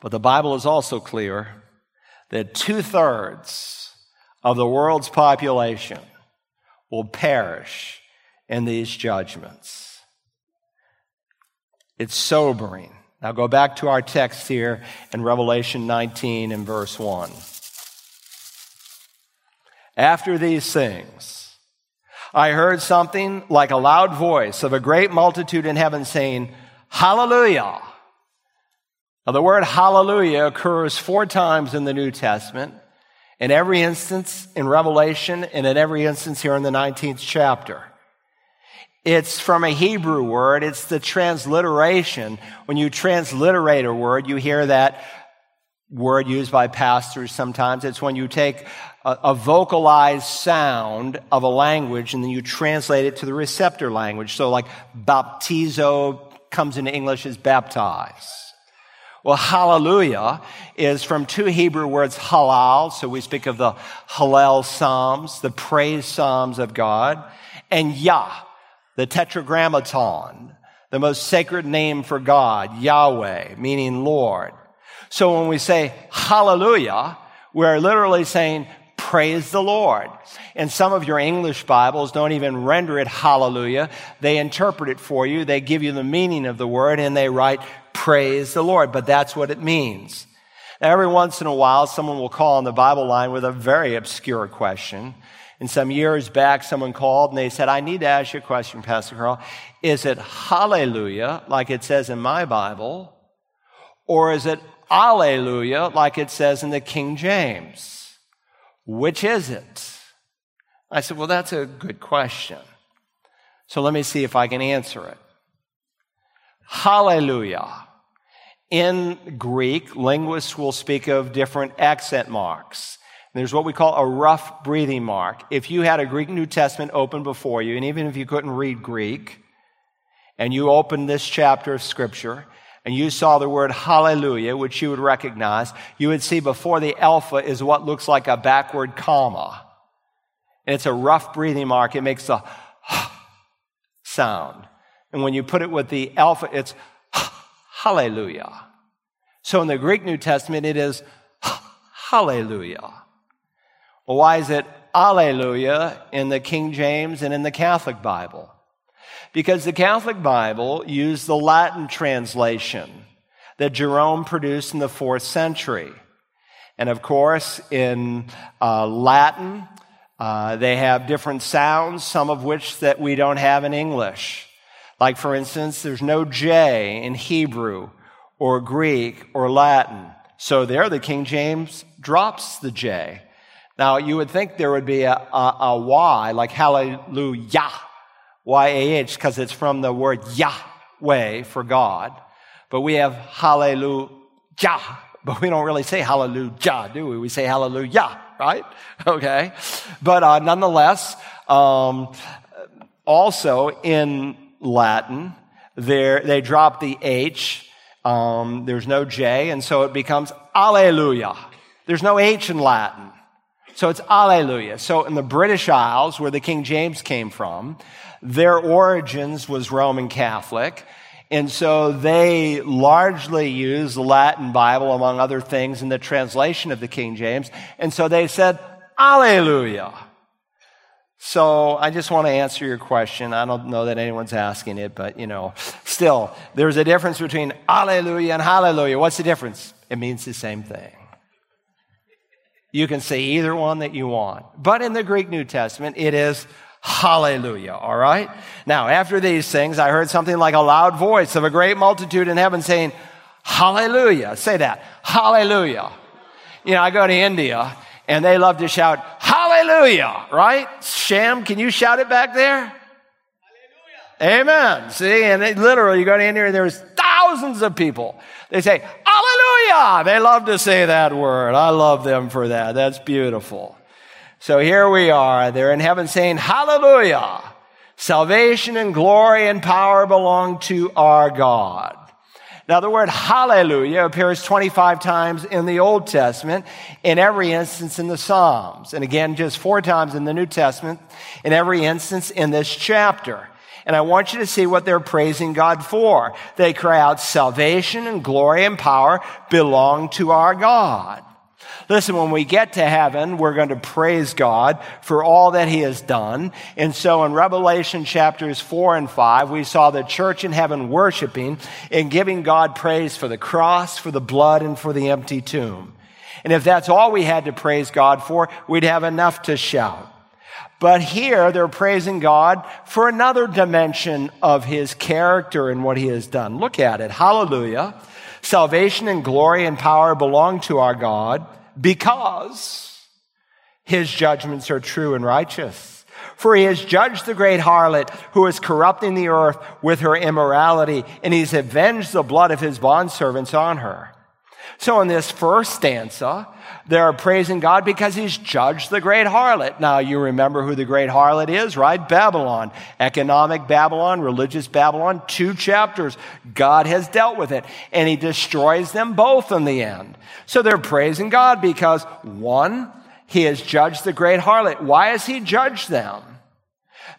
But the Bible is also clear that two thirds of the world's population will perish in these judgments. It's sobering. Now go back to our text here in Revelation 19 and verse 1. After these things, I heard something like a loud voice of a great multitude in heaven saying, Hallelujah. Now, the word hallelujah occurs four times in the New Testament, in every instance in Revelation, and in every instance here in the 19th chapter. It's from a Hebrew word. It's the transliteration. When you transliterate a word, you hear that word used by pastors sometimes. It's when you take a, a, vocalized sound of a language and then you translate it to the receptor language. So like baptizo comes into English as baptize. Well, hallelujah is from two Hebrew words, halal. So we speak of the Hallel Psalms, the praise Psalms of God, and Yah, the tetragrammaton, the most sacred name for God, Yahweh, meaning Lord. So when we say hallelujah, we're literally saying praise the Lord. And some of your English Bibles don't even render it hallelujah. They interpret it for you. They give you the meaning of the word and they write praise the Lord. But that's what it means. Now, every once in a while, someone will call on the Bible line with a very obscure question. And some years back, someone called and they said, I need to ask you a question, Pastor Carl. Is it hallelujah, like it says in my Bible? Or is it Alleluia, like it says in the King James. Which is it? I said, Well, that's a good question. So let me see if I can answer it. Hallelujah. In Greek, linguists will speak of different accent marks. There's what we call a rough breathing mark. If you had a Greek New Testament open before you, and even if you couldn't read Greek, and you opened this chapter of Scripture, and you saw the word hallelujah, which you would recognize, you would see before the alpha is what looks like a backward comma. And it's a rough breathing mark. It makes a sound. And when you put it with the alpha, it's hallelujah. So in the Greek New Testament, it is hallelujah. Well, why is it alleluia in the King James and in the Catholic Bible? Because the Catholic Bible used the Latin translation that Jerome produced in the fourth century. And of course, in uh, Latin, uh, they have different sounds, some of which that we don't have in English. Like, for instance, there's no J in Hebrew or Greek or Latin. So there, the King James drops the J. Now, you would think there would be a, a, a Y, like hallelujah, Y-A-H because it's from the word Yahweh for God. But we have hallelujah, but we don't really say hallelujah, do we? We say hallelujah, right? Okay. But uh, nonetheless, um, also in Latin, there they drop the H. Um, there's no J, and so it becomes Alleluia. There's no H in Latin. So it's Alleluia. So in the British Isles, where the King James came from, their origins was Roman Catholic. And so they largely use the Latin Bible, among other things, in the translation of the King James. And so they said, Alleluia. So I just want to answer your question. I don't know that anyone's asking it, but you know, still, there's a difference between alleluia and hallelujah. What's the difference? It means the same thing. You can say either one that you want. But in the Greek New Testament, it is hallelujah, all right? Now, after these things, I heard something like a loud voice of a great multitude in heaven saying, hallelujah. Say that, hallelujah. You know, I go to India and they love to shout, hallelujah, right? Sham, can you shout it back there? Hallelujah. Amen. See, and they, literally, you go to India and there's thousands of people. They say, hallelujah. They love to say that word. I love them for that. That's beautiful. So here we are. They're in heaven saying, hallelujah. Salvation and glory and power belong to our God. Now, the word hallelujah appears 25 times in the Old Testament, in every instance in the Psalms, and again, just four times in the New Testament, in every instance in this chapter. And I want you to see what they're praising God for. They cry out, salvation and glory and power belong to our God. Listen, when we get to heaven, we're going to praise God for all that He has done. And so in Revelation chapters 4 and 5, we saw the church in heaven worshiping and giving God praise for the cross, for the blood, and for the empty tomb. And if that's all we had to praise God for, we'd have enough to shout. But here they're praising God for another dimension of his character and what he has done. Look at it. Hallelujah. Salvation and glory and power belong to our God because his judgments are true and righteous. For he has judged the great harlot who is corrupting the earth with her immorality, and he's avenged the blood of his bondservants on her. So in this first stanza, they're praising God because he's judged the great harlot. Now, you remember who the great harlot is, right? Babylon. Economic Babylon, religious Babylon. Two chapters. God has dealt with it. And he destroys them both in the end. So they're praising God because, one, he has judged the great harlot. Why has he judged them?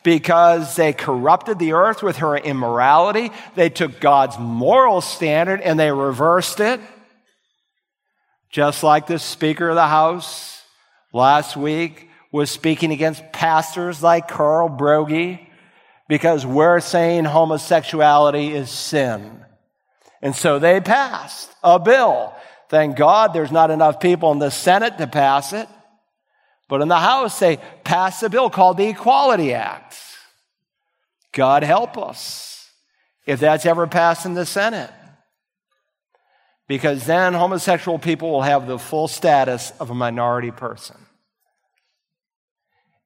because they corrupted the earth with her immorality. They took God's moral standard and they reversed it. Just like the Speaker of the House last week was speaking against pastors like Carl Broggi because we're saying homosexuality is sin. And so they passed a bill. Thank God there's not enough people in the Senate to pass it. But in the House, they passed a bill called the Equality Act. God help us if that's ever passed in the Senate because then homosexual people will have the full status of a minority person.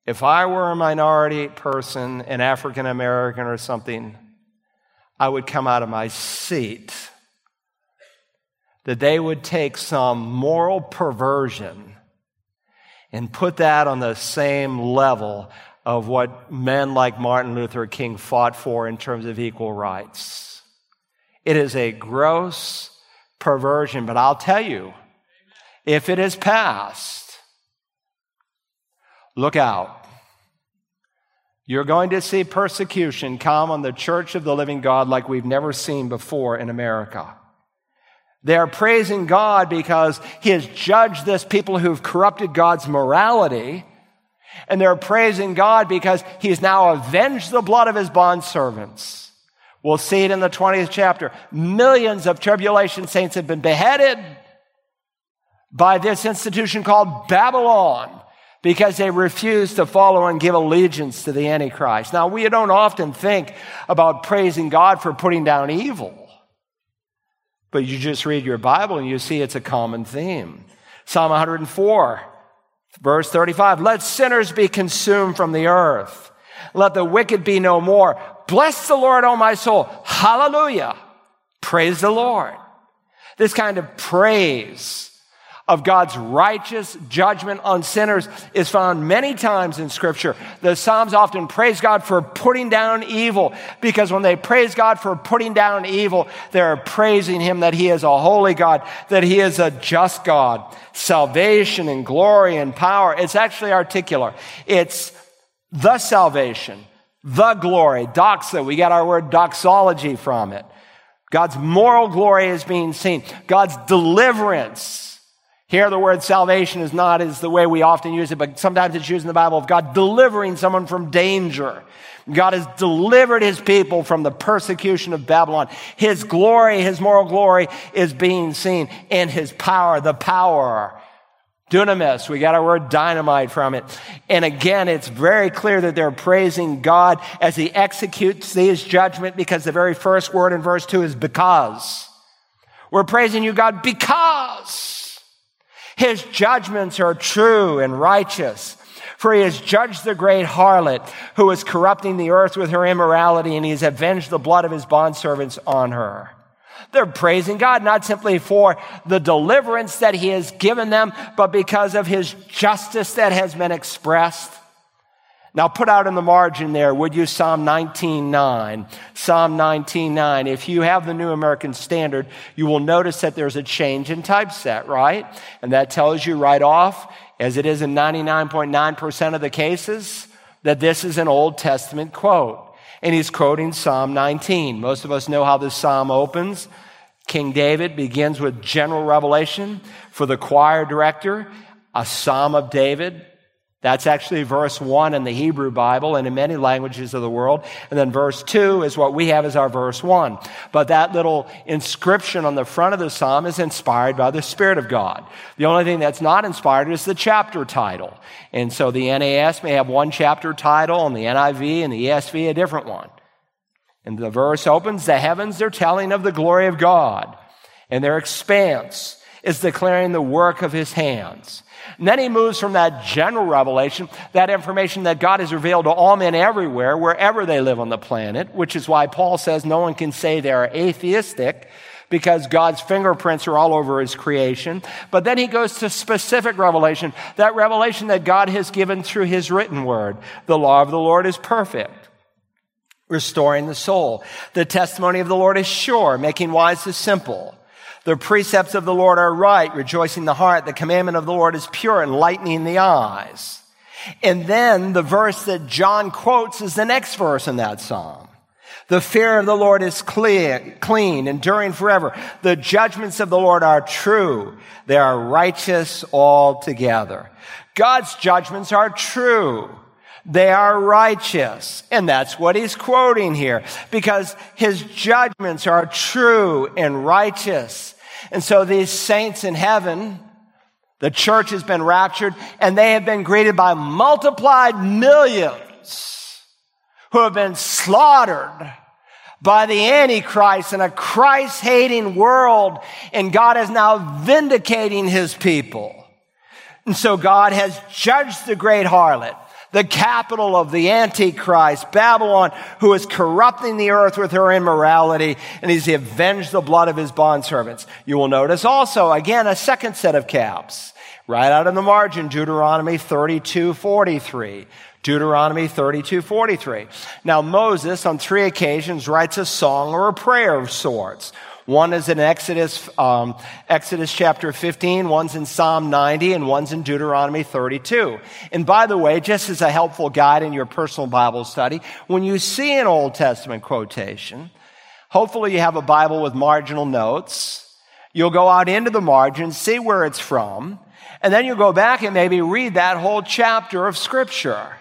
If I were a minority person, an African American or something, I would come out of my seat that they would take some moral perversion and put that on the same level of what men like Martin Luther King fought for in terms of equal rights. It is a gross perversion. But I'll tell you, if it is passed, look out. You're going to see persecution come on the church of the living God like we've never seen before in America. They're praising God because He has judged this people who've corrupted God's morality. And they're praising God because He's now avenged the blood of His bondservants. We'll see it in the 20th chapter. Millions of tribulation saints have been beheaded by this institution called Babylon because they refuse to follow and give allegiance to the Antichrist. Now, we don't often think about praising God for putting down evil, but you just read your Bible and you see it's a common theme. Psalm 104, verse 35 Let sinners be consumed from the earth. Let the wicked be no more. Bless the Lord, O my soul. Hallelujah. Praise the Lord. This kind of praise of God's righteous judgment on sinners is found many times in scripture. The Psalms often praise God for putting down evil because when they praise God for putting down evil, they're praising Him that He is a holy God, that He is a just God. Salvation and glory and power. It's actually articular. It's the salvation, the glory, doxa. We got our word doxology from it. God's moral glory is being seen. God's deliverance, Here, the word salvation is not as the way we often use it, but sometimes it's used in the Bible of God delivering someone from danger. God has delivered his people from the persecution of Babylon. His glory, his moral glory is being seen in his power, the power. Dunamis, we got our word dynamite from it. And again, it's very clear that they're praising God as he executes his judgment because the very first word in verse 2 is because. We're praising you, God, because his judgments are true and righteous. For he has judged the great harlot who is corrupting the earth with her immorality, and he has avenged the blood of his bondservants on her. They're praising God not simply for the deliverance that he has given them, but because of his justice that has been expressed. Now put out in the margin there, would you, Psalm 19.9. Psalm 19.9. If you have the New American Standard, you will notice that there's a change in typeset, right? And that tells you right off as it is in 99.9% of the cases, that this is an Old Testament quote. And he's quoting Psalm 19. Most of us know how this psalm opens. King David begins with general revelation for the choir director, a psalm of David, that's actually verse one in the Hebrew Bible and in many languages of the world. And then verse two is what we have as our verse one. But that little inscription on the front of the psalm is inspired by the Spirit of God. The only thing that's not inspired is the chapter title. And so the NAS may have one chapter title and the NIV and the ESV a different one. And the verse opens, the heavens are telling of the glory of God and their expanse is declaring the work of his hands. And then he moves from that general revelation, that information that God has revealed to all men everywhere, wherever they live on the planet, which is why Paul says no one can say they're atheistic because God's fingerprints are all over his creation. But then he goes to specific revelation, that revelation that God has given through his written word. The law of the Lord is perfect restoring the soul. The testimony of the Lord is sure, making wise the simple. The precepts of the Lord are right, rejoicing the heart. The commandment of the Lord is pure, enlightening the eyes. And then the verse that John quotes is the next verse in that psalm. The fear of the Lord is clear, clean, enduring forever. The judgments of the Lord are true. They are righteous altogether. God's judgments are true. They are righteous. And that's what he's quoting here because his judgments are true and righteous. And so these saints in heaven, the church has been raptured and they have been greeted by multiplied millions who have been slaughtered by the Antichrist in a Christ hating world. And God is now vindicating his people. And so God has judged the great harlot the capital of the Antichrist, Babylon, who is corrupting the earth with her immorality, and he's avenged the blood of his bondservants. You will notice also, again, a second set of caps. Right out in the margin, Deuteronomy 32, 43. Deuteronomy 32, 43. Now Moses, on three occasions, writes a song or a prayer of sorts. One is in Exodus, um, Exodus chapter 15, one's in Psalm 90, and one's in Deuteronomy 32. And by the way, just as a helpful guide in your personal Bible study, when you see an Old Testament quotation, hopefully you have a Bible with marginal notes. You'll go out into the margin, see where it's from, and then you'll go back and maybe read that whole chapter of Scripture.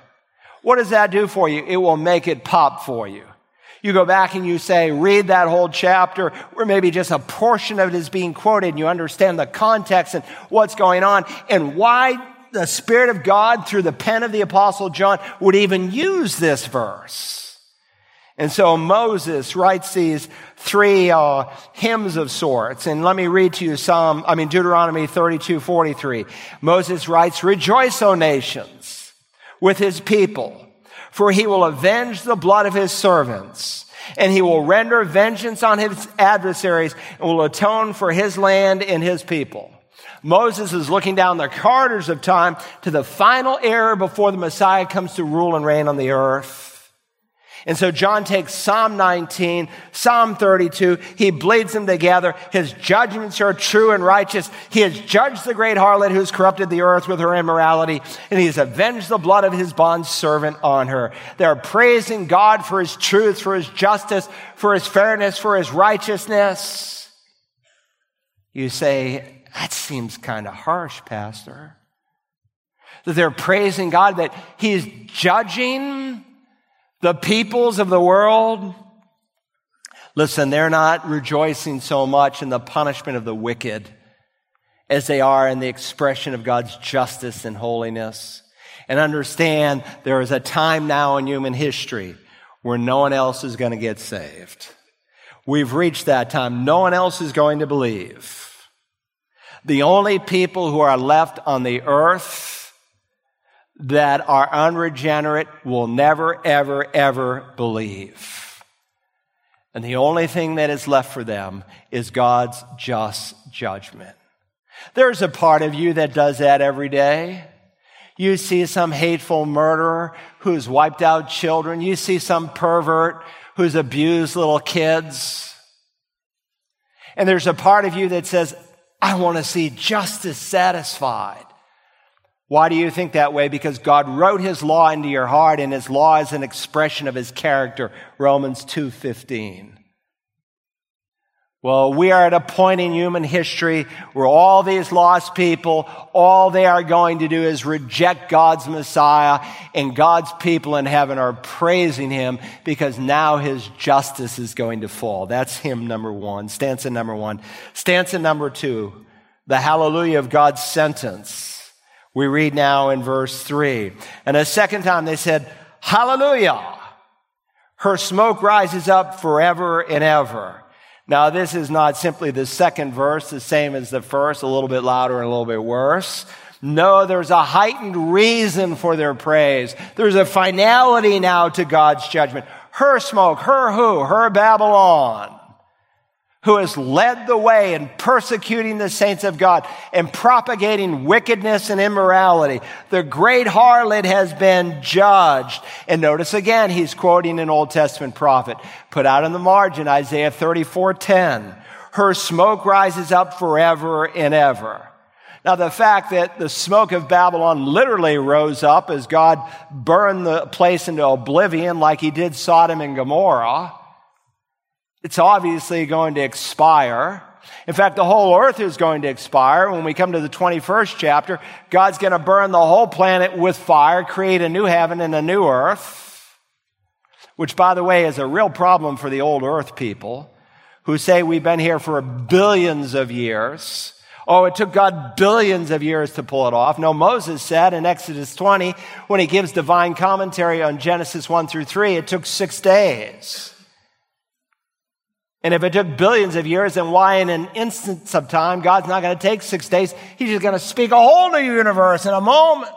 What does that do for you? It will make it pop for you. You go back and you say, read that whole chapter, or maybe just a portion of it is being quoted, and you understand the context and what's going on, and why the Spirit of God, through the pen of the Apostle John, would even use this verse. And so Moses writes these three uh, hymns of sorts. And let me read to you Psalm, I mean Deuteronomy 32, 43. Moses writes, Rejoice, O nations, with his people for he will avenge the blood of his servants, and he will render vengeance on his adversaries, and will atone for his land and his people. Moses is looking down the corridors of time to the final era before the Messiah comes to rule and reign on the earth. And so John takes Psalm 19, Psalm 32, he bleeds them together. His judgments are true and righteous. He has judged the great harlot who's corrupted the earth with her immorality, and he has avenged the blood of his bond servant on her. They're praising God for his truth, for his justice, for his fairness, for his righteousness. You say, that seems kind of harsh, Pastor. That they're praising God, that He's judging the peoples of the world. Listen, they're not rejoicing so much in the punishment of the wicked as they are in the expression of God's justice and holiness. And understand there is a time now in human history where no one else is going to get saved. We've reached that time. No one else is going to believe. The only people who are left on the earth that are unregenerate will never, ever, ever believe. And the only thing that is left for them is God's just judgment. There's a part of you that does that every day. You see some hateful murderer who's wiped out children. You see some pervert who's abused little kids. And there's a part of you that says, I want to see justice satisfied. Why do you think that way? Because God wrote his law into your heart and his law is an expression of his character. Romans 2:15. Well, we are at a point in human history where all these lost people, all they are going to do is reject God's Messiah, and God's people in heaven are praising Him because now His justice is going to fall. That's hymn number one, stanza number one. Stanza number two, the hallelujah of God's sentence. We read now in verse three. And a second time they said, Hallelujah! Her smoke rises up forever and ever. Now, this is not simply the second verse, the same as the first, a little bit louder and a little bit worse. No, there's a heightened reason for their praise. There's a finality now to God's judgment. Her smoke, her who, her Babylon who has led the way in persecuting the saints of God and propagating wickedness and immorality. The great harlot has been judged. And notice again, he's quoting an Old Testament prophet. Put out in the margin, Isaiah 34, 10. Her smoke rises up forever and ever. Now, the fact that the smoke of Babylon literally rose up as God burned the place into oblivion like he did Sodom and Gomorrah, it's obviously going to expire. In fact, the whole earth is going to expire. When we come to the 21st chapter, God's going to burn the whole planet with fire, create a new heaven and a new earth, which, by the way, is a real problem for the old earth people who say we've been here for billions of years. Oh, it took God billions of years to pull it off. No, Moses said in Exodus 20, when he gives divine commentary on Genesis 1 through 3, it took six days. And if it took billions of years, then why in an instant of time, God's not going to take six days. He's just going to speak a whole new universe in a moment.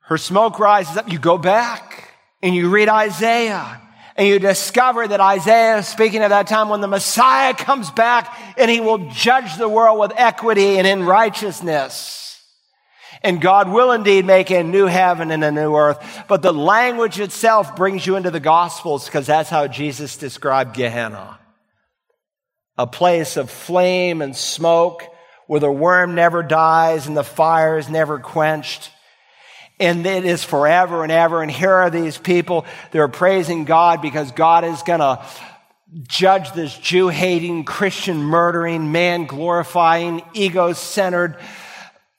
Her smoke rises up. You go back and you read Isaiah and you discover that Isaiah is speaking at that time when the Messiah comes back and he will judge the world with equity and in righteousness. And God will indeed make a new heaven and a new earth. But the language itself brings you into the Gospels because that's how Jesus described Gehenna. A place of flame and smoke where the worm never dies and the fire is never quenched. And it is forever and ever. And here are these people. They're praising God because God is going to judge this Jew hating, Christian murdering, man glorifying, ego centered,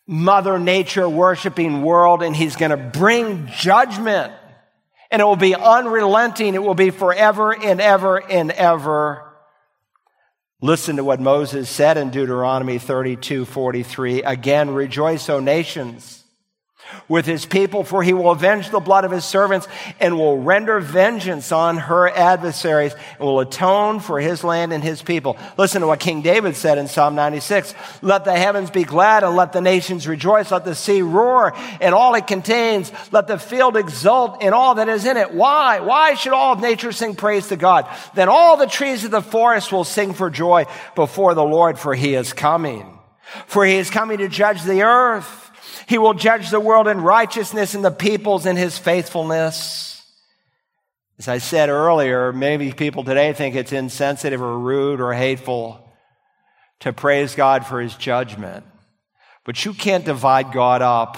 Mother Nature worshiping world, and he's going to bring judgment. And it will be unrelenting. It will be forever and ever and ever. Listen to what Moses said in Deuteronomy 32 43. Again, rejoice, O nations with his people, for he will avenge the blood of his servants and will render vengeance on her adversaries and will atone for his land and his people. Listen to what King David said in Psalm 96. Let the heavens be glad and let the nations rejoice. Let the sea roar and all it contains. Let the field exult in all that is in it. Why? Why should all of nature sing praise to God? Then all the trees of the forest will sing for joy before the Lord, for he is coming. For he is coming to judge the earth. He will judge the world in righteousness and the peoples in his faithfulness. As I said earlier, maybe people today think it's insensitive or rude or hateful to praise God for his judgment. But you can't divide God up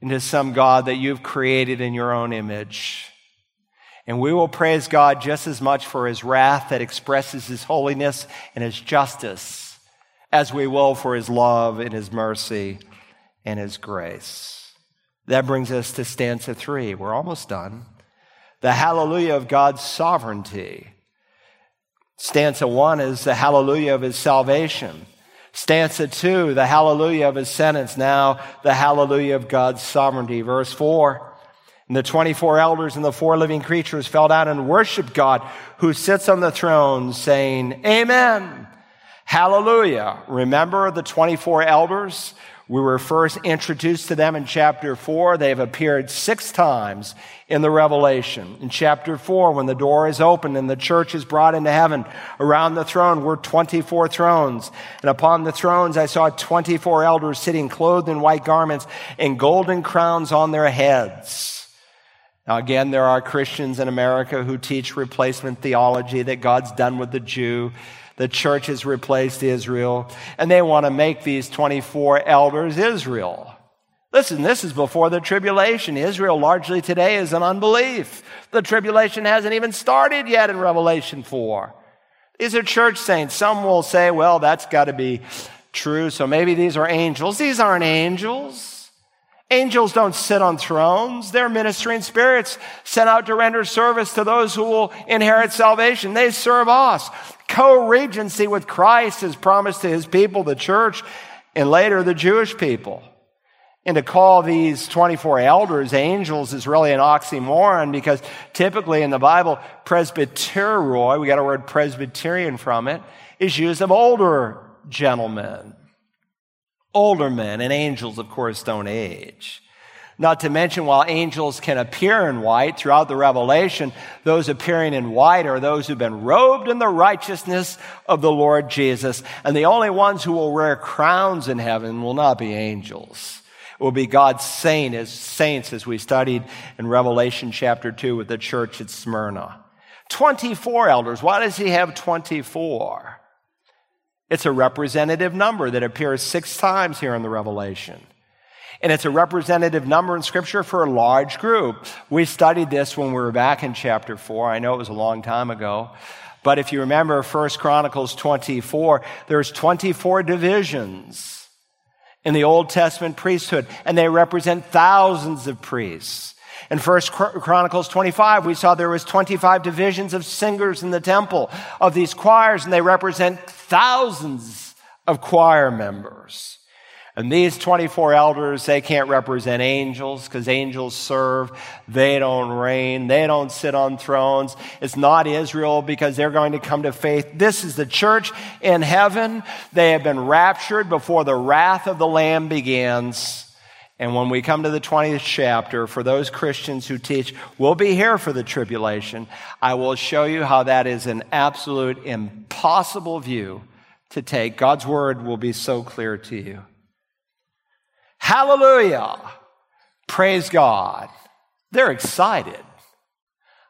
into some God that you've created in your own image. And we will praise God just as much for his wrath that expresses his holiness and his justice as we will for his love and his mercy and his grace. That brings us to stanza three. We're almost done. The hallelujah of God's sovereignty. Stanza one is the hallelujah of his salvation. Stanza two, the hallelujah of his sentence. Now, the hallelujah of God's sovereignty. Verse four. And the 24 elders and the four living creatures fell down and worshiped God who sits on the throne saying, Amen. Hallelujah. Remember the 24 elders? We were first introduced to them in chapter 4. They have appeared six times in the Revelation. In chapter 4, when the door is opened and the church is brought into heaven, around the throne were 24 thrones. And upon the thrones I saw 24 elders sitting clothed in white garments and golden crowns on their heads. Now, again, there are Christians in America who teach replacement theology that God's done with the Jew. The church has replaced Israel, and they want to make these 24 elders Israel. Listen, this is before the tribulation. Israel largely today is an unbelief. The tribulation hasn't even started yet in Revelation 4. These are church saints. Some will say, well, that's got to be true, so maybe these are angels. These aren't angels. Angels don't sit on thrones. They're ministering spirits sent out to render service to those who will inherit salvation. They serve us. Co-regency with Christ is promised to his people, the church, and later the Jewish people. And to call these 24 elders angels is really an oxymoron because typically in the Bible, presbyteroi, we got a word Presbyterian from it, is used of older gentlemen older men, and angels, of course, don't age. Not to mention, while angels can appear in white throughout the Revelation, those appearing in white are those who've been robed in the righteousness of the Lord Jesus. And the only ones who will wear crowns in heaven will not be angels. It will be God's saint as saints as we studied in Revelation chapter 2 with the church at Smyrna. 24 elders. Why does he have 24? It's a representative number that appears six times here in the Revelation. And it's a representative number in Scripture for a large group. We studied this when we were back in chapter 4. I know it was a long time ago. But if you remember 1 Chronicles 24, there's 24 divisions in the Old Testament priesthood, and they represent thousands of priests. In First Chronicles 25, we saw there was 25 divisions of singers in the temple of these choirs, and they represent thousands of choir members. And these 24 elders, they can't represent angels because angels serve. They don't reign. They don't sit on thrones. It's not Israel because they're going to come to faith. This is the church in heaven. They have been raptured before the wrath of the Lamb begins. And when we come to the 20th chapter, for those Christians who teach, we'll be here for the tribulation, I will show you how that is an absolute impossible view to take. God's word will be so clear to you. Hallelujah! Praise God. They're excited.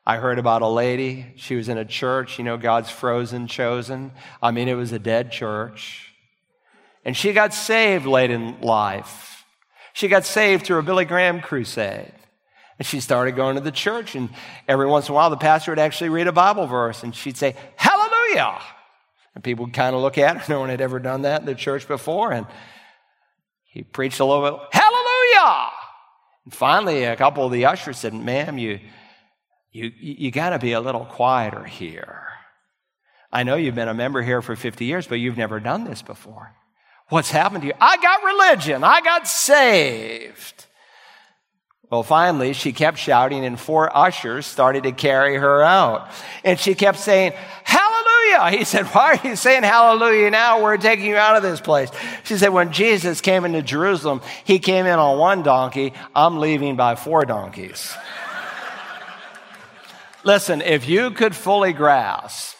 I heard about a lady. She was in a church, you know, God's frozen chosen. I mean, it was a dead church. And she got saved late in life. She got saved through a Billy Graham crusade. And she started going to the church, and every once in a while, the pastor would actually read a Bible verse, and she'd say, Hallelujah! And people would kind of look at her. No one had ever done that in the church before. And he preached a little bit, Hallelujah! And finally, a couple of the ushers said, Ma'am, you, you, you got to be a little quieter here. I know you've been a member here for 50 years, but you've never done this before. What's happened to you? I got religion. I got saved. Well, finally, she kept shouting, and four ushers started to carry her out. And she kept saying, Hallelujah. He said, Why are you saying hallelujah now? We're taking you out of this place. She said, When Jesus came into Jerusalem, he came in on one donkey. I'm leaving by four donkeys. Listen, if you could fully grasp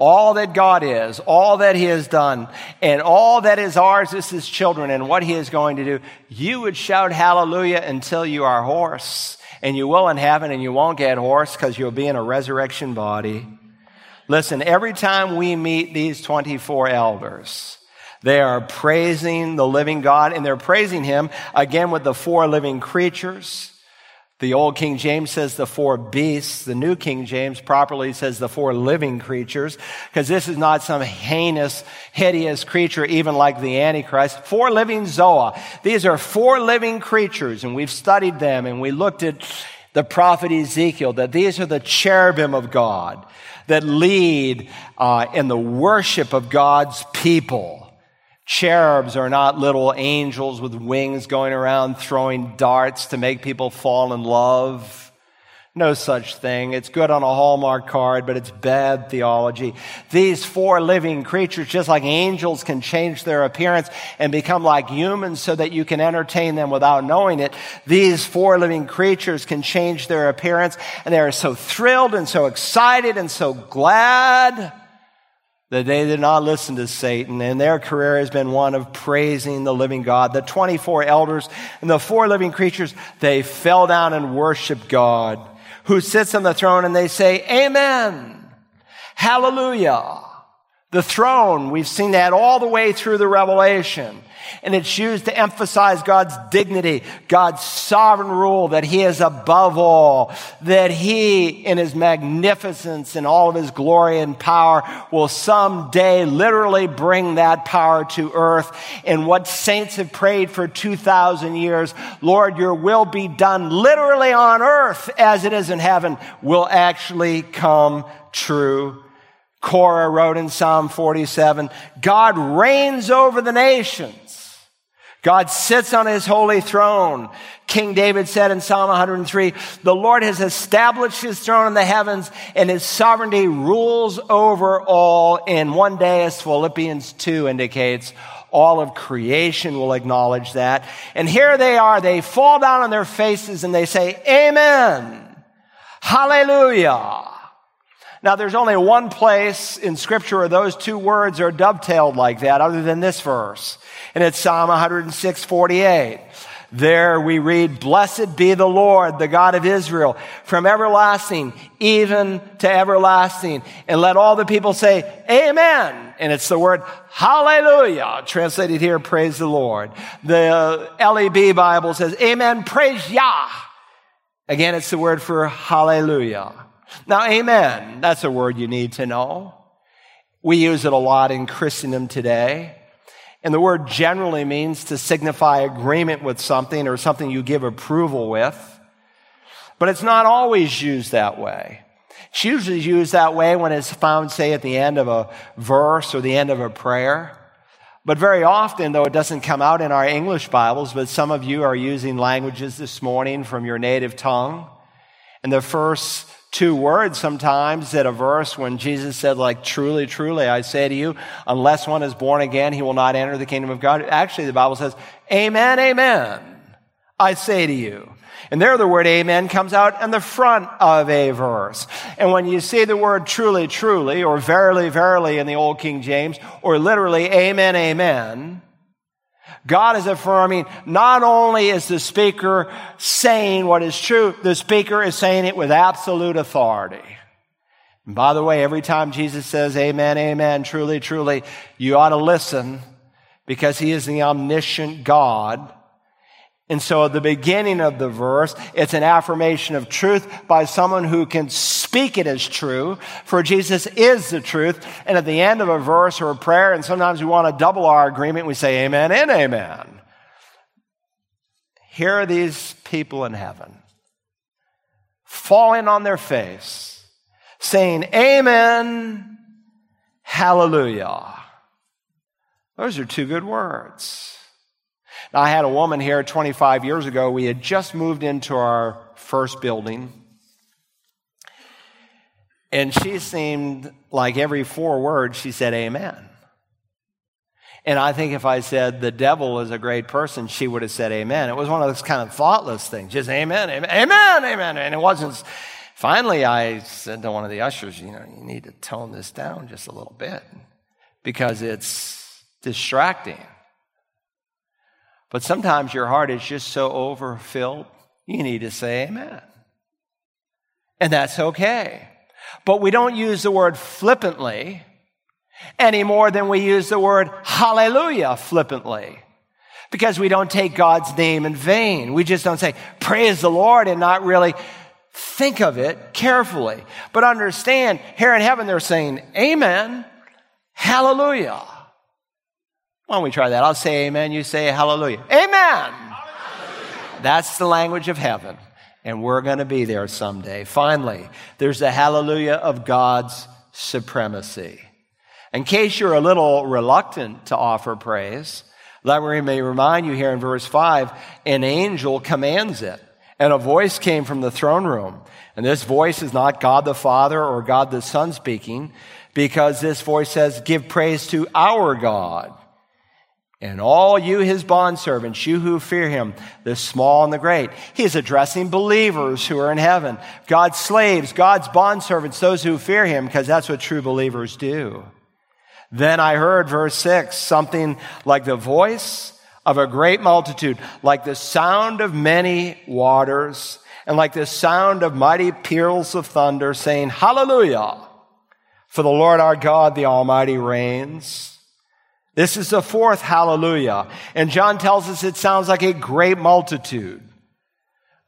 all that God is, all that He has done, and all that is ours as His children, and what He is going to do, you would shout hallelujah until you are hoarse. And you will in heaven, and you won't get hoarse because you'll be in a resurrection body. Listen, every time we meet these 24 elders, they are praising the living God, and they're praising Him again with the four living creatures The old King James says the four beasts. The new King James properly says the four living creatures, because this is not some heinous, hideous creature, even like the Antichrist. Four living Zoa. These are four living creatures, and we've studied them, and we looked at the prophet Ezekiel, that these are the cherubim of God that lead uh, in the worship of God's people. Cherubs are not little angels with wings going around throwing darts to make people fall in love. No such thing. It's good on a Hallmark card, but it's bad theology. These four living creatures, just like angels, can change their appearance and become like humans so that you can entertain them without knowing it. These four living creatures can change their appearance and they are so thrilled and so excited and so glad that they did not listen to Satan, and their career has been one of praising the living God. The 24 elders and the four living creatures, they fell down and worshiped God, who sits on the throne, and they say, Amen. Hallelujah. The throne, we've seen that all the way through the Revelation. And it's used to emphasize God's dignity, God's sovereign rule, that He is above all, that He, in His magnificence and all of His glory and power, will someday literally bring that power to earth. And what saints have prayed for 2,000 years, Lord, your will be done literally on earth as it is in heaven, will actually come true. Korah wrote in Psalm 47, God reigns over the nations. God sits on his holy throne. King David said in Psalm 103, the Lord has established his throne in the heavens and his sovereignty rules over all. In one day, as Philippians 2 indicates, all of creation will acknowledge that. And here they are. They fall down on their faces and they say, Amen. Hallelujah. Now, there's only one place in Scripture where those two words are dovetailed like that, other than this verse. And it's Psalm 106, 48. There we read, Blessed be the Lord, the God of Israel, from everlasting, even to everlasting. And let all the people say, Amen. And it's the word hallelujah, translated here, praise the Lord. The LEB Bible says, Amen, praise Yah. Again, it's the word for hallelujah. Now, amen, that's a word you need to know. We use it a lot in Christendom today. And the word generally means to signify agreement with something or something you give approval with. But it's not always used that way. It's usually used that way when it's found, say, at the end of a verse or the end of a prayer. But very often, though it doesn't come out in our English Bibles, but some of you are using languages this morning from your native tongue. And the first two words sometimes at a verse when Jesus said, like, truly, truly, I say to you, unless one is born again, he will not enter the kingdom of God. Actually, the Bible says, amen, amen, I say to you. And there the word amen comes out in the front of a verse. And when you see the word truly, truly, or verily, verily in the Old King James, or literally amen, amen, God is affirming not only is the speaker saying what is true, the speaker is saying it with absolute authority. And by the way, every time Jesus says amen, amen, truly, truly, you ought to listen because he is the omniscient God and so at the beginning of the verse, it's an affirmation of truth by someone who can speak it as true, for Jesus is the truth. And at the end of a verse or a prayer, and sometimes we want to double our agreement, we say amen and amen. Here are these people in heaven, falling on their face, saying amen, hallelujah. Those are two good words. I had a woman here 25 years ago. We had just moved into our first building. And she seemed like every four words she said, Amen. And I think if I said the devil is a great person, she would have said amen. It was one of those kind of thoughtless things, just amen, amen, amen, amen. And it wasn't. Finally, I said to one of the ushers, you know, you need to tone this down just a little bit because it's distracting. But sometimes your heart is just so overfilled, you need to say amen. And that's okay. But we don't use the word flippantly any more than we use the word hallelujah flippantly. because we don't take God's name in vain. We just don't say, praise the Lord, and not really think of it carefully. But understand, here in heaven, they're saying, Amen, Hallelujah. Why don't we try that? I'll say Amen, you say Hallelujah. Amen. That's the language of heaven, and we're going to be there someday. Finally, there's the Hallelujah of God's supremacy. In case you're a little reluctant to offer praise, let me remind you here in verse 5 an angel commands it, and a voice came from the throne room. And this voice is not God the Father or God the Son speaking, because this voice says, Give praise to our God. And all you, his bondservants, you who fear him, the small and the great. He's addressing believers who are in heaven. God's slaves, God's bondservants, those who fear him, because that's what true believers do. Then I heard, verse 6, something like the voice of a great multitude, like the sound of many waters, and like the sound of mighty peals of thunder, saying, Hallelujah! For the Lord our God, the Almighty, reigns. This is the fourth hallelujah. And John tells us it sounds like a great multitude.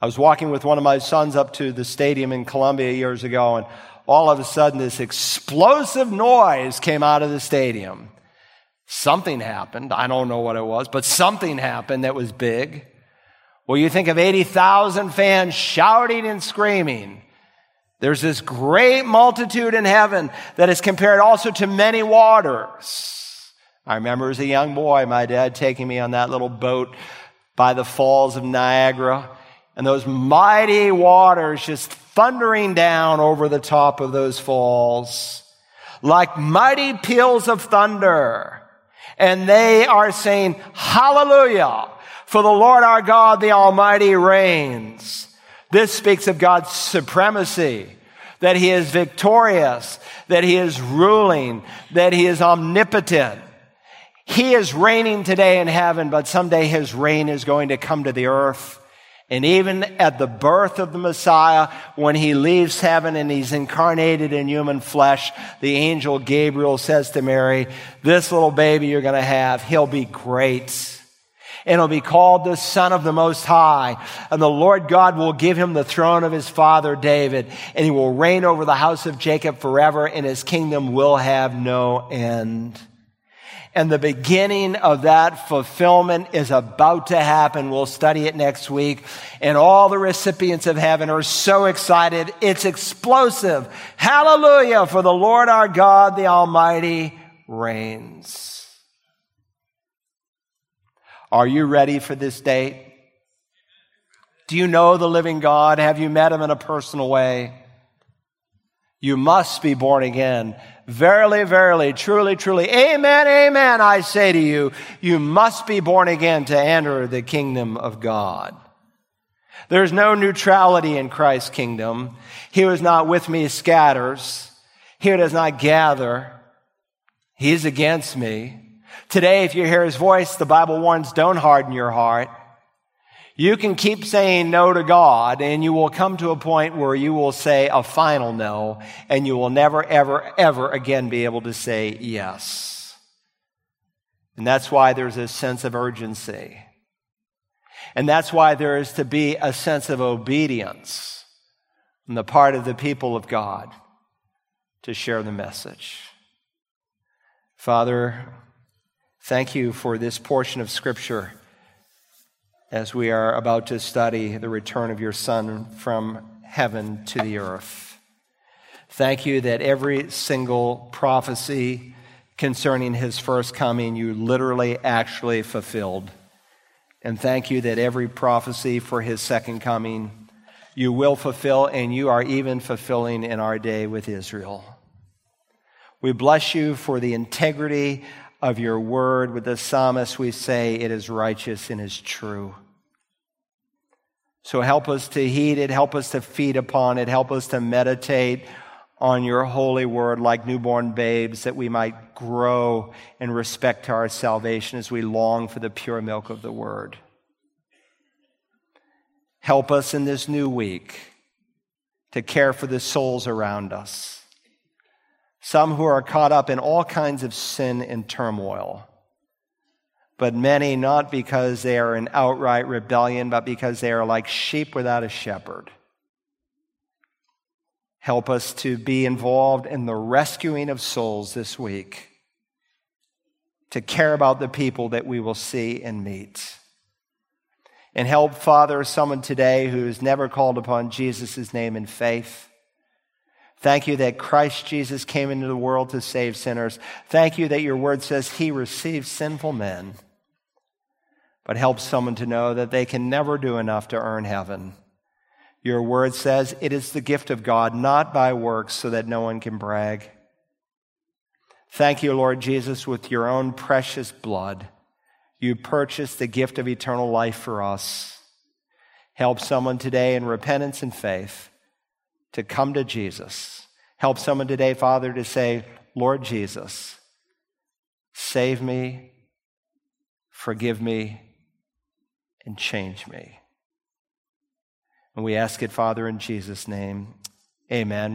I was walking with one of my sons up to the stadium in Columbia years ago, and all of a sudden this explosive noise came out of the stadium. Something happened. I don't know what it was, but something happened that was big. Well, you think of 80,000 fans shouting and screaming. There's this great multitude in heaven that is compared also to many waters. I remember as a young boy, my dad taking me on that little boat by the falls of Niagara and those mighty waters just thundering down over the top of those falls like mighty peals of thunder. And they are saying, hallelujah, for the Lord our God, the Almighty reigns. This speaks of God's supremacy, that he is victorious, that he is ruling, that he is omnipotent. He is reigning today in heaven, but someday his reign is going to come to the earth. And even at the birth of the Messiah, when he leaves heaven and he's incarnated in human flesh, the angel Gabriel says to Mary, This little baby you're going to have, he'll be great. And he'll be called the Son of the Most High. And the Lord God will give him the throne of his father David, and he will reign over the house of Jacob forever, and his kingdom will have no end. And the beginning of that fulfillment is about to happen. We'll study it next week. And all the recipients of heaven are so excited. It's explosive. Hallelujah for the Lord our God, the Almighty reigns. Are you ready for this date? Do you know the living God? Have you met him in a personal way? You must be born again. Verily, verily, truly, truly, amen, amen, I say to you, you must be born again to enter the kingdom of God. There's no neutrality in Christ's kingdom. He who is not with me scatters. He who does not gather, he's against me. Today, if you hear his voice, the Bible warns, don't harden your heart. You can keep saying no to God and you will come to a point where you will say a final no and you will never, ever, ever again be able to say yes. And that's why there's a sense of urgency. And that's why there is to be a sense of obedience on the part of the people of God to share the message. Father, thank you for this portion of Scripture as we are about to study the return of your Son from heaven to the earth. Thank you that every single prophecy concerning his first coming you literally actually fulfilled. And thank you that every prophecy for his second coming you will fulfill, and you are even fulfilling in our day with Israel. We bless you for the integrity of your word. With the psalmist, we say it is righteous and is true. So help us to heed it, help us to feed upon it, help us to meditate on your holy word like newborn babes, that we might grow in respect to our salvation as we long for the pure milk of the word. Help us in this new week to care for the souls around us. Some who are caught up in all kinds of sin and turmoil but many not because they are in outright rebellion, but because they are like sheep without a shepherd. Help us to be involved in the rescuing of souls this week, to care about the people that we will see and meet. And help, Father, someone today who has never called upon Jesus' name in faith. Thank you that Christ Jesus came into the world to save sinners. Thank you that your word says he received sinful men but helps someone to know that they can never do enough to earn heaven. Your word says it is the gift of God, not by works, so that no one can brag. Thank you, Lord Jesus, with your own precious blood. You purchased the gift of eternal life for us. Help someone today in repentance and faith to come to Jesus. Help someone today, Father, to say, Lord Jesus, save me, forgive me, and change me. And we ask it, Father, in Jesus' name. Amen.